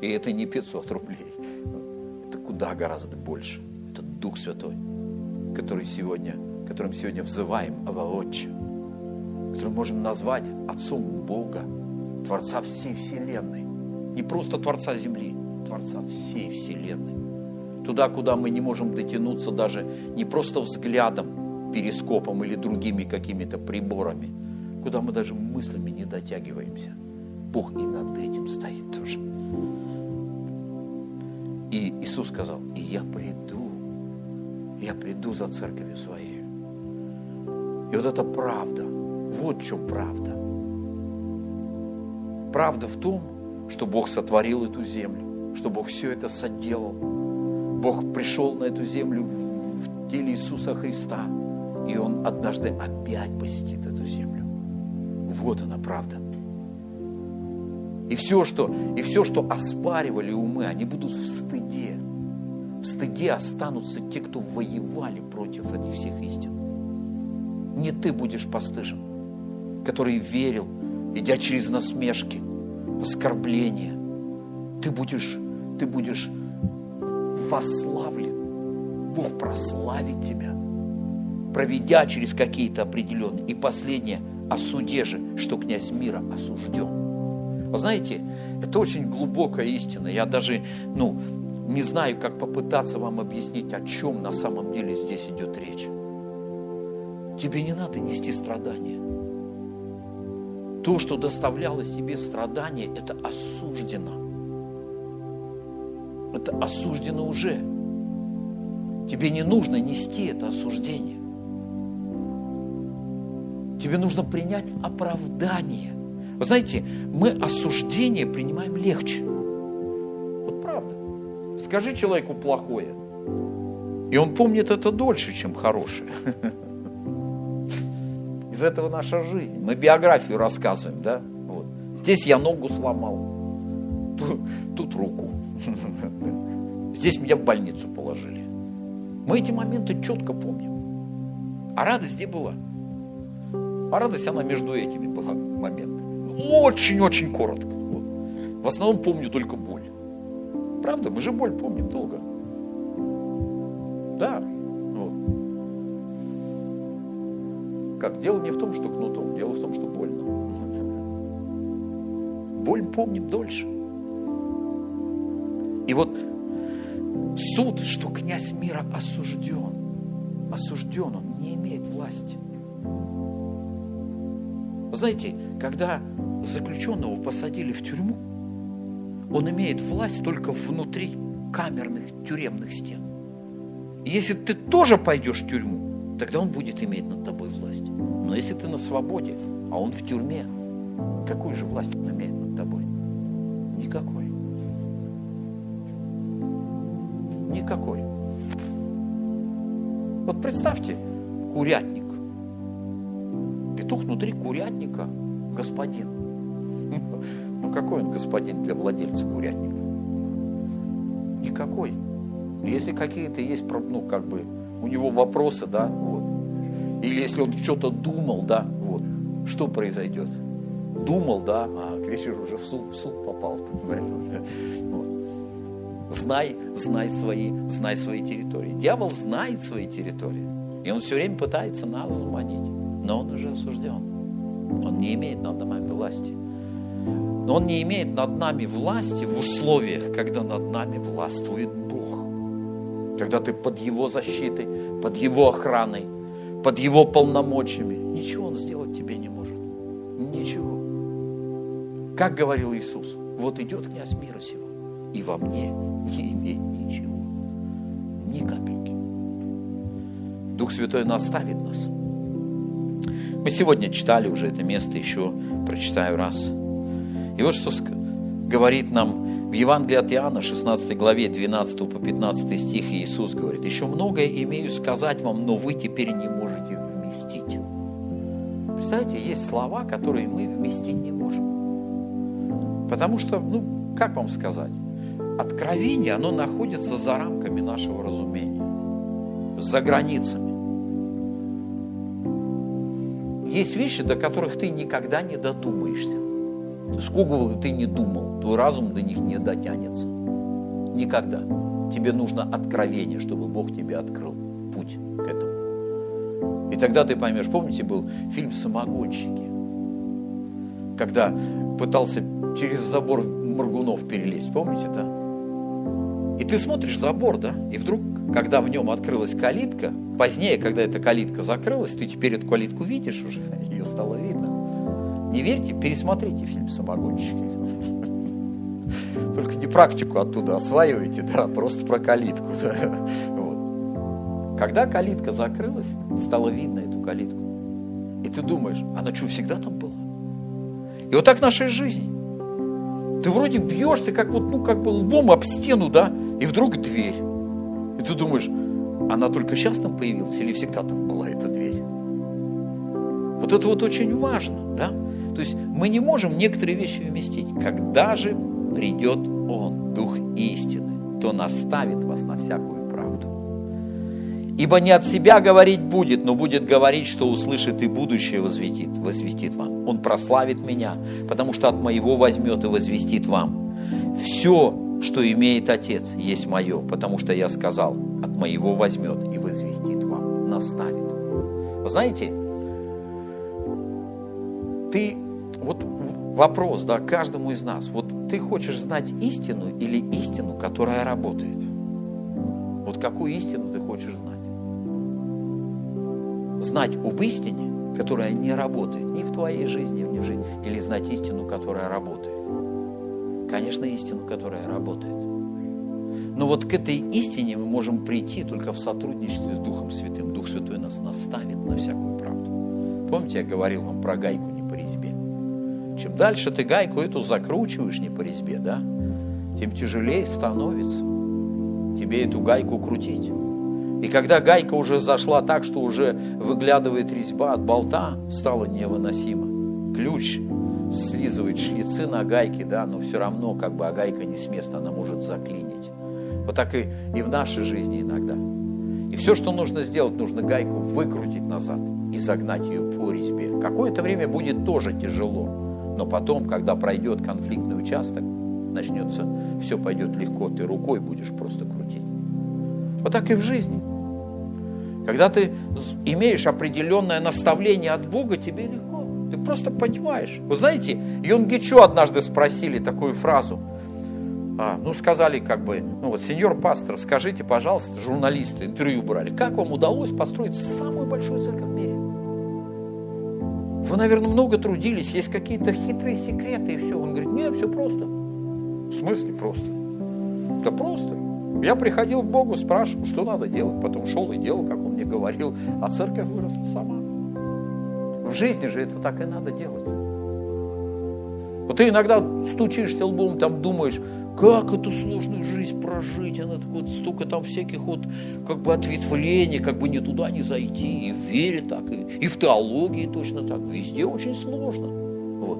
И это не 500 рублей. Это куда гораздо больше. Это Дух Святой который сегодня, которым сегодня взываем Ава Отче, который можем назвать Отцом Бога, Творца всей Вселенной. Не просто Творца Земли, Творца всей Вселенной. Туда, куда мы не можем дотянуться даже не просто взглядом, перископом или другими какими-то приборами, куда мы даже мыслями не дотягиваемся. Бог и над этим стоит тоже. И Иисус сказал, и я приду, я приду за церковью своей. И вот это правда, вот в чем правда. Правда в том, что Бог сотворил эту землю, что Бог все это соделал. Бог пришел на эту землю в теле Иисуса Христа, и Он однажды опять посетит эту землю. Вот она правда. И все, что, и все, что оспаривали умы, они будут в стыде. В стыде останутся те, кто воевали против этих всех истин. Не ты будешь постыжен, который верил, идя через насмешки, оскорбления. Ты будешь, ты будешь восславлен. Бог прославит тебя, проведя через какие-то определенные. И последнее, о суде же, что князь мира осужден. Вы знаете, это очень глубокая истина. Я даже, ну, не знаю, как попытаться вам объяснить, о чем на самом деле здесь идет речь. Тебе не надо нести страдания. То, что доставляло тебе страдания, это осуждено. Это осуждено уже. Тебе не нужно нести это осуждение. Тебе нужно принять оправдание. Вы знаете, мы осуждение принимаем легче. Скажи человеку плохое, и он помнит это дольше, чем хорошее. Из этого наша жизнь. Мы биографию рассказываем, да? Вот. Здесь я ногу сломал, тут, тут руку. Здесь меня в больницу положили. Мы эти моменты четко помним. А радость где была? А радость, она между этими была моментами очень-очень коротко. Вот. В основном помню только боль. Правда? Мы же боль помним долго. Да. Вот. Как? Дело не в том, что кнутом, дело в том, что больно. Боль помним дольше. И вот суд, что князь мира осужден, осужден, он не имеет власти. Знаете, когда заключенного посадили в тюрьму, он имеет власть только внутри камерных тюремных стен. И если ты тоже пойдешь в тюрьму, тогда он будет иметь над тобой власть. Но если ты на свободе, а он в тюрьме, какую же власть он имеет над тобой? Никакой. Никакой. Вот представьте, курятник. Петух внутри курятника, господин. Ну какой он господин для владельца курятника? Никакой. Если какие-то есть, ну как бы, у него вопросы, да, вот. Или если он что-то думал, да, вот, что произойдет? Думал, да, а к вечеру уже в суд, в суд попал? Вот. Знай, знай свои, знай свои территории. Дьявол знает свои территории. И он все время пытается нас заманить. Но он уже осужден. Он не имеет над нами власти. Но Он не имеет над нами власти в условиях, когда над нами властвует Бог. Когда ты под Его защитой, под Его охраной, под Его полномочиями. Ничего Он сделать тебе не может. Ничего. Как говорил Иисус, вот идет князь мира сего, и во мне не имеет ничего. Ни капельки. Дух Святой наставит нас. Мы сегодня читали уже это место, еще прочитаю раз. И вот что говорит нам в Евангелии от Иоанна, 16 главе, 12 по 15 стих, Иисус говорит, «Еще многое имею сказать вам, но вы теперь не можете вместить». Представляете, есть слова, которые мы вместить не можем. Потому что, ну, как вам сказать, откровение, оно находится за рамками нашего разумения, за границами. Есть вещи, до которых ты никогда не додумаешься. Сколько бы ты ни думал, твой разум до них не дотянется. Никогда. Тебе нужно откровение, чтобы Бог тебе открыл путь к этому. И тогда ты поймешь, помните, был фильм «Самогонщики», когда пытался через забор Моргунов перелезть, помните, да? И ты смотришь забор, да, и вдруг когда в нем открылась калитка, позднее, когда эта калитка закрылась, ты теперь эту калитку видишь уже, ее стало видно. Не верьте, пересмотрите фильм «Самогонщики». Только не практику оттуда осваивайте, да, просто про калитку. Да. Вот. Когда калитка закрылась, стало видно эту калитку. И ты думаешь, она что, всегда там была? И вот так в нашей жизни. Ты вроде бьешься, как вот, ну, как бы лбом об стену, да, и вдруг дверь. И ты думаешь, она только сейчас там появилась или всегда там была эта дверь? Вот это вот очень важно, да? То есть мы не можем некоторые вещи вместить. Когда же придет Он, Дух истины, то наставит вас на всякую правду. Ибо не от себя говорить будет, но будет говорить, что услышит и будущее возвестит, возвестит вам. Он прославит меня, потому что от моего возьмет и возвестит вам. Все, что имеет Отец, есть мое, потому что я сказал, от моего возьмет и возвестит вам, наставит. Вы знаете, ты, вот вопрос, да, каждому из нас, вот ты хочешь знать истину или истину, которая работает? Вот какую истину ты хочешь знать? Знать об истине, которая не работает ни в твоей жизни, ни в жизни, или знать истину, которая работает? Конечно, истину, которая работает. Но вот к этой истине мы можем прийти только в сотрудничестве с Духом Святым. Дух Святой нас наставит на всякую правду. Помните, я говорил вам про гайку не по резьбе? Чем дальше ты гайку эту закручиваешь не по резьбе, да, тем тяжелее становится тебе эту гайку крутить. И когда гайка уже зашла так, что уже выглядывает резьба от болта, стало невыносимо. Ключ слизывает шлицы на гайке, да, но все равно как бы а гайка не с места, она может заклинить. Вот так и, и в нашей жизни иногда. И все, что нужно сделать, нужно гайку выкрутить назад и загнать ее по резьбе. Какое-то время будет тоже тяжело. Но потом, когда пройдет конфликтный участок, начнется, все пойдет легко, ты рукой будешь просто крутить. Вот так и в жизни. Когда ты имеешь определенное наставление от Бога, тебе легко. Ты просто понимаешь. Вы знаете, Йонгичу однажды спросили такую фразу. А, ну, сказали как бы, ну вот, сеньор пастор, скажите, пожалуйста, журналисты интервью брали, как вам удалось построить самую большую церковь в мире? Вы, наверное, много трудились, есть какие-то хитрые секреты и все. Он говорит, нет, все просто. В смысле просто? Да просто. Я приходил к Богу, спрашивал, что надо делать, потом шел и делал, как он мне говорил, а церковь выросла сама. В жизни же это так и надо делать. Вот ты иногда стучишься лбом, там думаешь, как эту сложную жизнь прожить, она так вот столько там всяких вот как бы ответвлений, как бы ни туда не зайти, и в вере так, и, и в теологии точно так, везде очень сложно. Вот.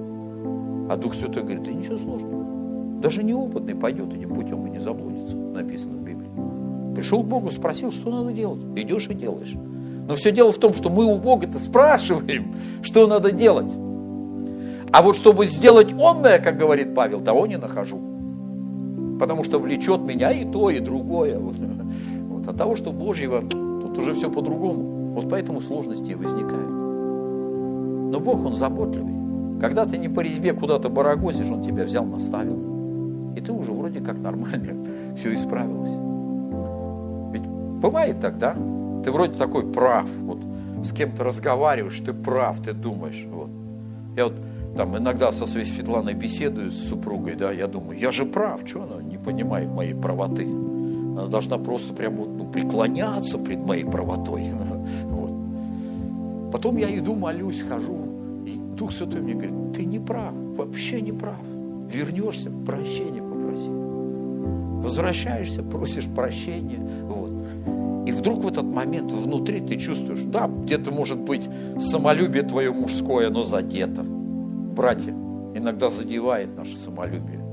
А Дух Святой говорит, да ничего сложного. Даже неопытный пойдет этим путем и не заблудится, написано в Библии. Пришел к Богу, спросил, что надо делать. Идешь и делаешь. Но все дело в том, что мы у Бога-то спрашиваем, что надо делать. А вот чтобы сделать онное, как говорит Павел, того не нахожу потому что влечет меня и то, и другое. Вот. От того, что Божьего, тут уже все по-другому. Вот поэтому сложности возникают. Но Бог, Он заботливый. Когда ты не по резьбе куда-то барагозишь, Он тебя взял, наставил. И ты уже вроде как нормально все исправилось. Ведь бывает так, да? Ты вроде такой прав, вот с кем-то разговариваешь, ты прав, ты думаешь. Вот. Я вот там иногда со своей Светланой беседую с супругой, да, я думаю, я же прав, что она не понимает моей правоты. Она должна просто прям вот, ну, преклоняться пред моей правотой. Вот. Потом я иду, молюсь, хожу, и Дух Святой мне говорит, ты не прав, вообще не прав. Вернешься, прощения попроси. Возвращаешься, просишь прощения. Вот. И вдруг в этот момент внутри ты чувствуешь, да, где-то может быть самолюбие твое мужское, оно задето братья, иногда задевает наше самолюбие.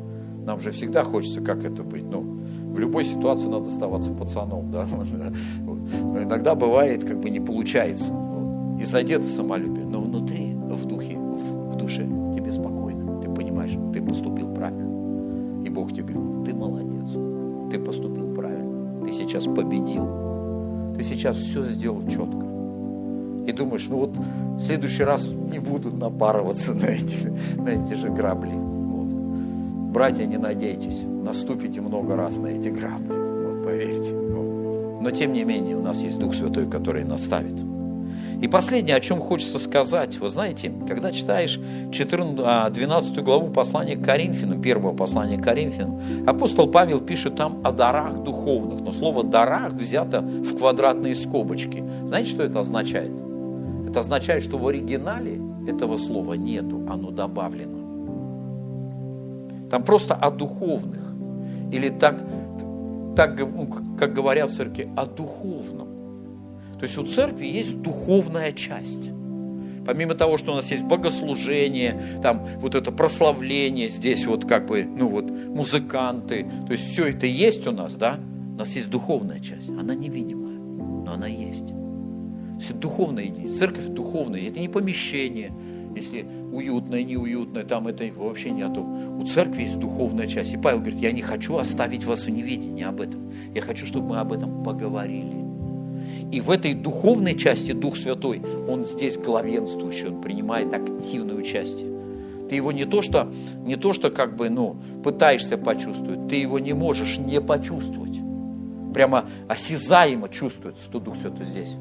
Нам же всегда хочется, как это быть. Ну, в любой ситуации надо оставаться пацаном, да. Но иногда бывает, как бы не получается. И задето самолюбие. Но внутри, в духе, в, в душе тебе спокойно. Ты понимаешь, ты поступил правильно. И Бог тебе говорит, ты молодец. Ты поступил правильно. Ты сейчас победил. Ты сейчас все сделал четко и думаешь, ну вот в следующий раз не буду напарываться на эти, на эти же грабли. Вот. Братья, не надейтесь, наступите много раз на эти грабли, вот, поверьте. Вот. Но тем не менее у нас есть Дух Святой, который наставит. И последнее, о чем хочется сказать, вы знаете, когда читаешь 14, 12 а, главу послания к Коринфянам, первого послания к Коринфянам, апостол Павел пишет там о дарах духовных, но слово «дарах» взято в квадратные скобочки. Знаете, что это означает? Это означает, что в оригинале этого слова нету, оно добавлено. Там просто о духовных. Или так, так ну, как говорят в церкви, о духовном. То есть у церкви есть духовная часть. Помимо того, что у нас есть богослужение, там вот это прославление, здесь вот как бы, ну вот, музыканты, то есть все это есть у нас, да? У нас есть духовная часть, она невидимая, но она есть. Это духовная единица, церковь духовная, это не помещение, если уютное, неуютное, там это вообще нету. У церкви есть духовная часть. И Павел говорит, я не хочу оставить вас в неведении об этом. Я хочу, чтобы мы об этом поговорили. И в этой духовной части Дух Святой, Он здесь главенствующий, Он принимает активное участие. Ты его не то, что, не то, что как бы, ну, пытаешься почувствовать, ты его не можешь не почувствовать. Прямо осязаемо чувствуется, что Дух Святой здесь.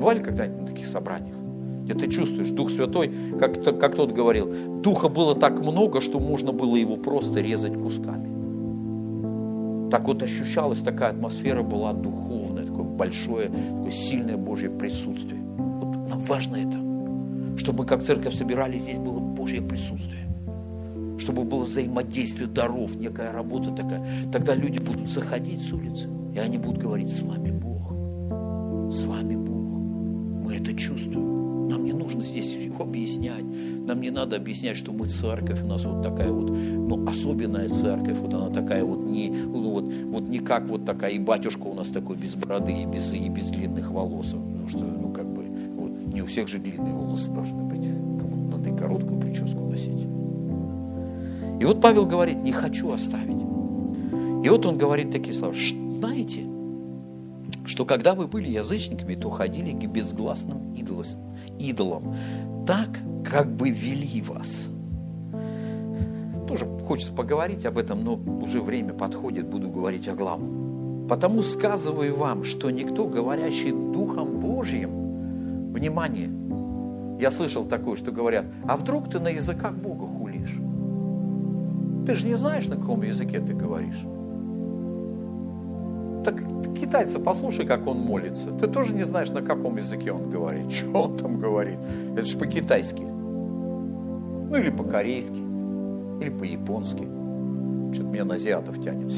Бывали когда-нибудь на таких собраниях? Где ты чувствуешь, Дух Святой, как, как тот говорил, Духа было так много, что можно было его просто резать кусками. Так вот ощущалась такая атмосфера была духовная, такое большое, такое сильное Божье присутствие. Вот нам важно это, чтобы мы как церковь собирались, здесь было Божье присутствие. Чтобы было взаимодействие даров, некая работа такая. Тогда люди будут заходить с улицы, и они будут говорить, с вами Бог, с вами Бог. Мы это чувствуем. Нам не нужно здесь объяснять. Нам не надо объяснять, что мы церковь, у нас вот такая вот, ну, особенная церковь, вот она такая вот не, ну, вот, вот не как вот такая, и батюшка у нас такой без бороды и без, и без длинных волос, потому что, ну, как бы, вот, не у всех же длинные волосы должны быть, кому-то надо и короткую прическу носить. И вот Павел говорит, не хочу оставить. И вот он говорит такие слова, знаете, что когда вы были язычниками, то ходили к безгласным идолам, так, как бы вели вас. Тоже хочется поговорить об этом, но уже время подходит, буду говорить о главном. Потому сказываю вам, что никто, говорящий Духом Божьим, внимание, я слышал такое, что говорят, а вдруг ты на языках Бога хулишь? Ты же не знаешь, на каком языке ты говоришь. Так китайца послушай, как он молится. Ты тоже не знаешь, на каком языке он говорит. Что он там говорит? Это же по-китайски. Ну или по-корейски. Или по-японски. Что-то меня на азиатов тянет.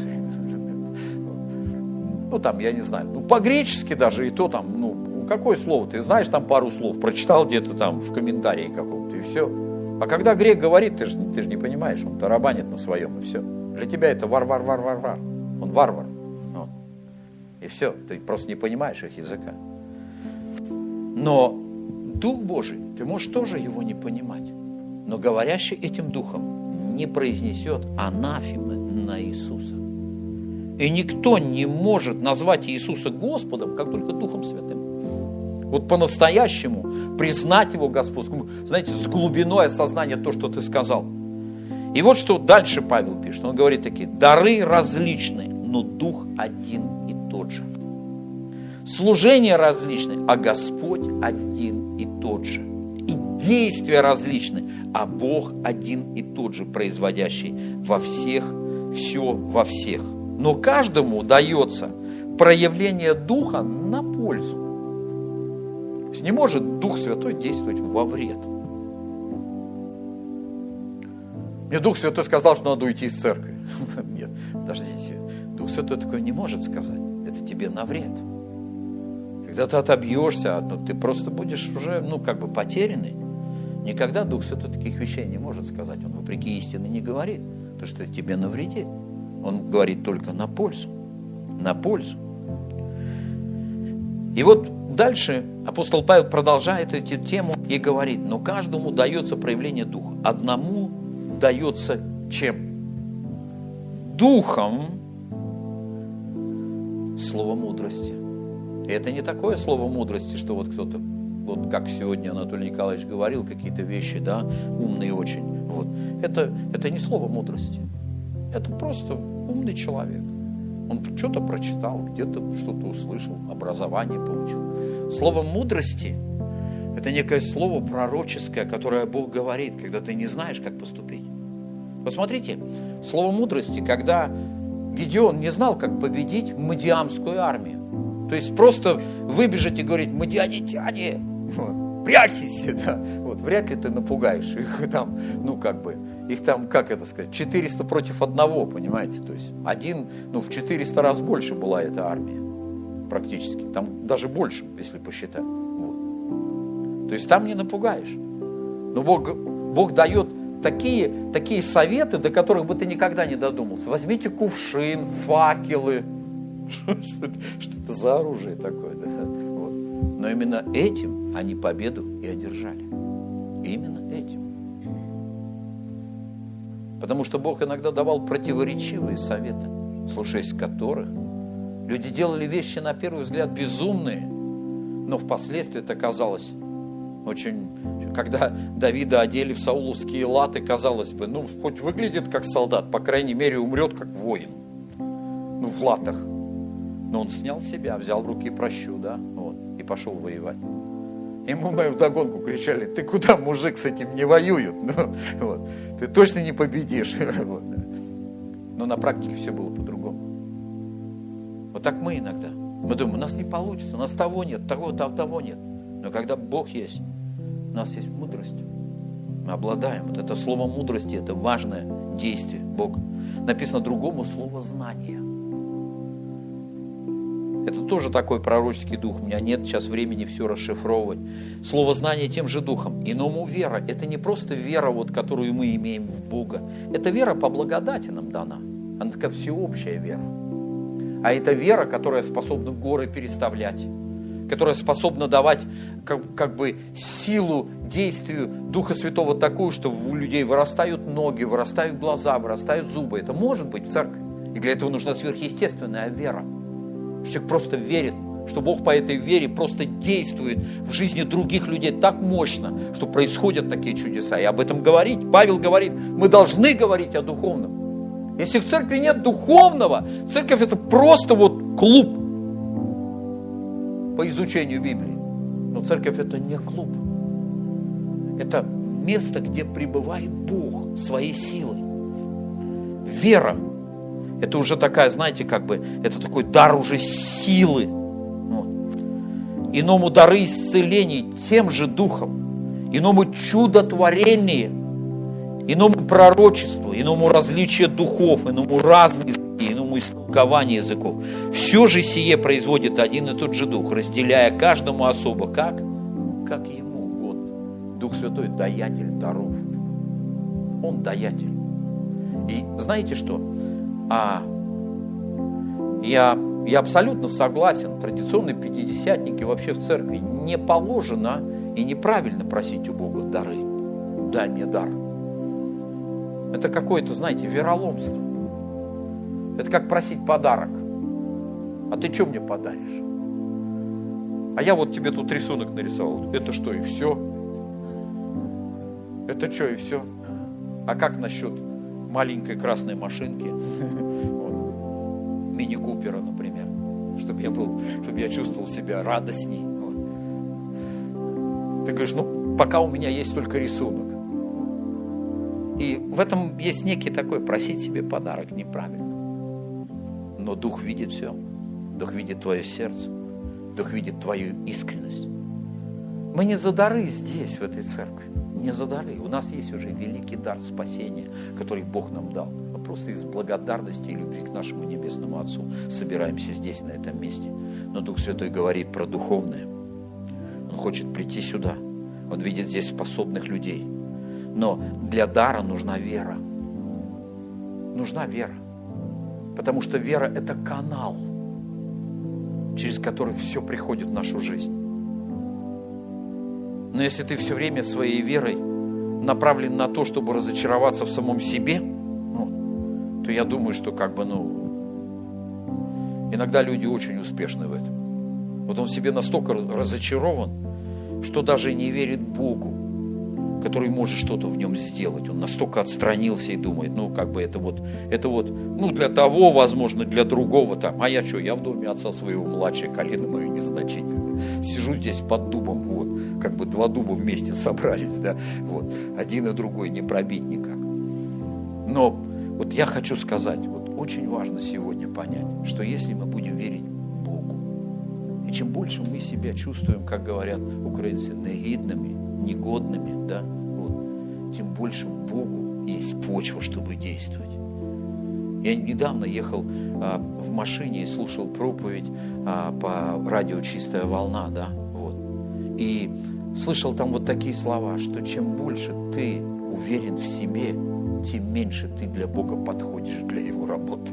Ну там, я не знаю. Ну по-гречески даже и то там, ну какое слово? Ты знаешь там пару слов, прочитал где-то там в комментарии каком-то и все. А когда грек говорит, ты же ты ж не понимаешь, он тарабанит на своем и все. Для тебя это вар-вар-вар-вар-вар. Он варвар. И все, ты просто не понимаешь их языка. Но Дух Божий, ты можешь тоже его не понимать. Но говорящий этим Духом не произнесет анафимы на Иисуса. И никто не может назвать Иисуса Господом, как только Духом Святым. Вот по-настоящему признать Его Господским, знаете, с глубиной осознания то, что ты сказал. И вот что дальше Павел пишет. Он говорит такие, дары различные, но Дух один тот же. Служения различны, а Господь один и тот же. И действия различны, а Бог один и тот же, производящий во всех все во всех. Но каждому дается проявление Духа на пользу. Есть не может Дух Святой действовать во вред. Мне Дух Святой сказал, что надо уйти из церкви. Нет, подождите. Дух Святой такое не может сказать это тебе на вред. Когда ты отобьешься, ну, ты просто будешь уже, ну, как бы потерянный. Никогда Дух Святой таких вещей не может сказать. Он вопреки истины не говорит, потому что это тебе навредит. Он говорит только на пользу. На пользу. И вот дальше апостол Павел продолжает эту тему и говорит, но каждому дается проявление Духа. Одному дается чем? Духом слово мудрости. И это не такое слово мудрости, что вот кто-то, вот как сегодня Анатолий Николаевич говорил, какие-то вещи, да, умные очень. Вот. Это, это не слово мудрости. Это просто умный человек. Он что-то прочитал, где-то что-то услышал, образование получил. Слово мудрости – это некое слово пророческое, которое Бог говорит, когда ты не знаешь, как поступить. Посмотрите, слово мудрости, когда Гедеон не знал, как победить Мадиамскую армию. То есть просто выбежать и говорить, мадианитяне, прячьтесь, да, вот, вряд ли ты напугаешь их там, ну, как бы, их там, как это сказать, 400 против одного, понимаете, то есть один, ну, в 400 раз больше была эта армия, практически, там даже больше, если посчитать, вот. То есть там не напугаешь, но Бог, Бог дает такие, такие советы, до которых бы ты никогда не додумался. Возьмите кувшин, факелы, что это за оружие такое, да? Вот. Но именно этим они победу и одержали. Именно этим. Потому что Бог иногда давал противоречивые советы, слушаясь которых люди делали вещи, на первый взгляд, безумные, но впоследствии это казалось очень... Когда Давида одели в сауловские латы, казалось бы, ну, хоть выглядит как солдат, по крайней мере, умрет как воин. Ну, в латах. Но он снял себя, взял в руки прощу, да, вот, и пошел воевать. Ему мы вдогонку кричали, ты куда, мужик, с этим не воюют? Ну, вот. Ты точно не победишь. Вот. Но на практике все было по-другому. Вот так мы иногда. Мы думаем, у нас не получится, у нас того нет, того, того, того нет. Но когда Бог есть, у нас есть мудрость. Мы обладаем. Вот это слово мудрости, это важное действие Бога. Написано другому слово знание. Это тоже такой пророческий дух. У меня нет сейчас времени все расшифровывать. Слово знание тем же духом. Иному вера. Это не просто вера, вот, которую мы имеем в Бога. Это вера по благодати нам дана. Она такая всеобщая вера. А это вера, которая способна горы переставлять, которая способна давать как, как бы силу действию Духа Святого такую, что у людей вырастают ноги, вырастают глаза, вырастают зубы. Это может быть в церкви. И для этого нужна сверхъестественная вера. Человек просто верит, что Бог по этой вере просто действует в жизни других людей так мощно, что происходят такие чудеса. И об этом говорить. Павел говорит, мы должны говорить о духовном. Если в церкви нет духовного, церковь это просто вот клуб по изучению Библии. Но церковь это не клуб. Это место, где пребывает Бог своей силой. Вера это уже такая, знаете, как бы, это такой дар уже силы. Вот. Иному дары исцелений тем же духом, иному чудотворение, иному пророчеству, иному различие духов, иному разные иному истолкование языков. Все же сие производит один и тот же дух, разделяя каждому особо, как? Как ему угодно. Дух Святой – даятель даров. Он даятель. И знаете что? А я, я абсолютно согласен, традиционные пятидесятники вообще в церкви не положено и неправильно просить у Бога дары. Дай мне дар. Это какое-то, знаете, вероломство. Это как просить подарок. А ты что мне подаришь? А я вот тебе тут рисунок нарисовал. Это что, и все? Это что, и все? А как насчет маленькой красной машинки, мини-купера, например, чтобы я был, чтобы я чувствовал себя радостней. Ты говоришь, ну, пока у меня есть только рисунок. И в этом есть некий такой, просить себе подарок неправильно. Но Дух видит все. Дух видит твое сердце. Дух видит твою искренность. Мы не за дары здесь, в этой церкви не за дары. У нас есть уже великий дар спасения, который Бог нам дал. Мы просто из благодарности и любви к нашему Небесному Отцу собираемся здесь, на этом месте. Но Дух Святой говорит про духовное. Он хочет прийти сюда. Он видит здесь способных людей. Но для дара нужна вера. Нужна вера. Потому что вера – это канал, через который все приходит в нашу жизнь. Но если ты все время своей верой направлен на то, чтобы разочароваться в самом себе, ну, то я думаю, что как бы, ну, иногда люди очень успешны в этом. Вот он в себе настолько разочарован, что даже не верит Богу. Который может что-то в нем сделать. Он настолько отстранился и думает, ну, как бы это вот, это вот, ну, для того, возможно, для другого там. А я что, я в доме отца своего, младшая колено мое незначительное. Сижу здесь под дубом, вот, как бы два дуба вместе собрались, да, вот. Один и другой не пробить никак. Но вот я хочу сказать, вот очень важно сегодня понять, что если мы будем верить Богу, и чем больше мы себя чувствуем, как говорят украинцы, негидными, негодными, да, вот, тем больше Богу есть почва, чтобы действовать. Я недавно ехал а, в машине и слушал проповедь а, по радио «Чистая волна», да, вот. И слышал там вот такие слова, что чем больше ты уверен в себе, тем меньше ты для Бога подходишь для Его работы.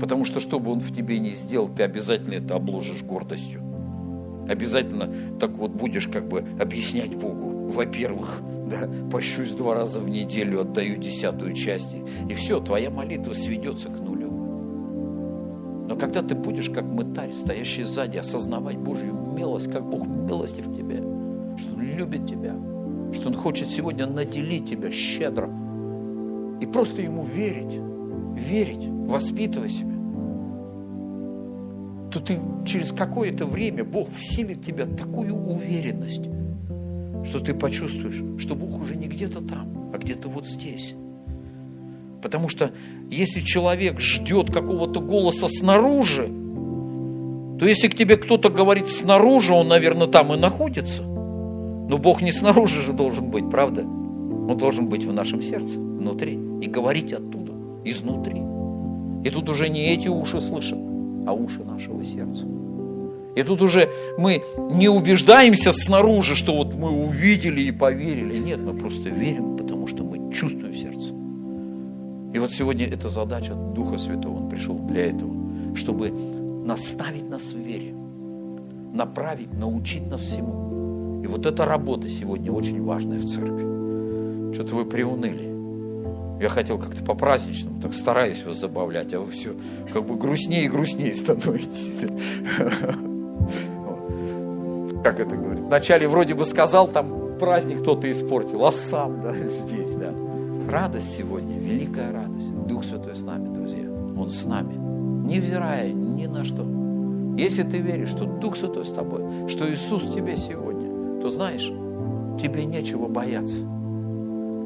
Потому что, что бы Он в тебе не сделал, ты обязательно это обложишь гордостью. Обязательно так вот будешь как бы объяснять Богу. Во-первых, да, пощусь два раза в неделю, отдаю десятую часть. И все, твоя молитва сведется к нулю. Но когда ты будешь как мытарь, стоящий сзади, осознавать Божью милость, как Бог милостив к тебе, что Он любит тебя, что Он хочет сегодня наделить тебя щедро, и просто Ему верить, верить, воспитывай себя, то ты через какое-то время Бог вселит в тебя такую уверенность, что ты почувствуешь, что Бог уже не где-то там, а где-то вот здесь. Потому что если человек ждет какого-то голоса снаружи, то если к тебе кто-то говорит снаружи, он, наверное, там и находится. Но Бог не снаружи же должен быть, правда? Он должен быть в нашем сердце, внутри, и говорить оттуда, изнутри. И тут уже не эти уши слышат, а уши нашего сердца. И тут уже мы не убеждаемся снаружи, что вот мы увидели и поверили. Нет, мы просто верим, потому что мы чувствуем сердце. И вот сегодня эта задача Духа Святого, Он пришел для этого, чтобы наставить нас в вере, направить, научить нас всему. И вот эта работа сегодня очень важная в церкви. Что-то вы приуныли. Я хотел как-то по-праздничному, так стараюсь вас забавлять, а вы все как бы грустнее и грустнее становитесь. Как это говорит? Вначале вроде бы сказал, там праздник кто-то испортил, а сам, да, здесь, да. Радость сегодня, великая радость. Дух Святой с нами, друзья. Он с нами, невзирая ни на что. Если ты веришь, что Дух Святой с тобой, что Иисус тебе сегодня, то знаешь, тебе нечего бояться.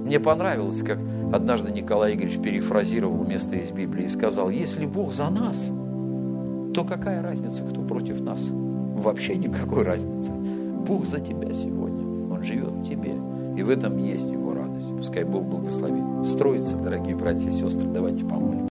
Мне понравилось, как однажды Николай Игоревич перефразировал место из Библии и сказал, если Бог за нас, то какая разница, кто против нас? Вообще никакой разницы. Бог за тебя сегодня. Он живет в тебе. И в этом есть его радость. Пускай Бог благословит. Строится, дорогие братья и сестры. Давайте помолим.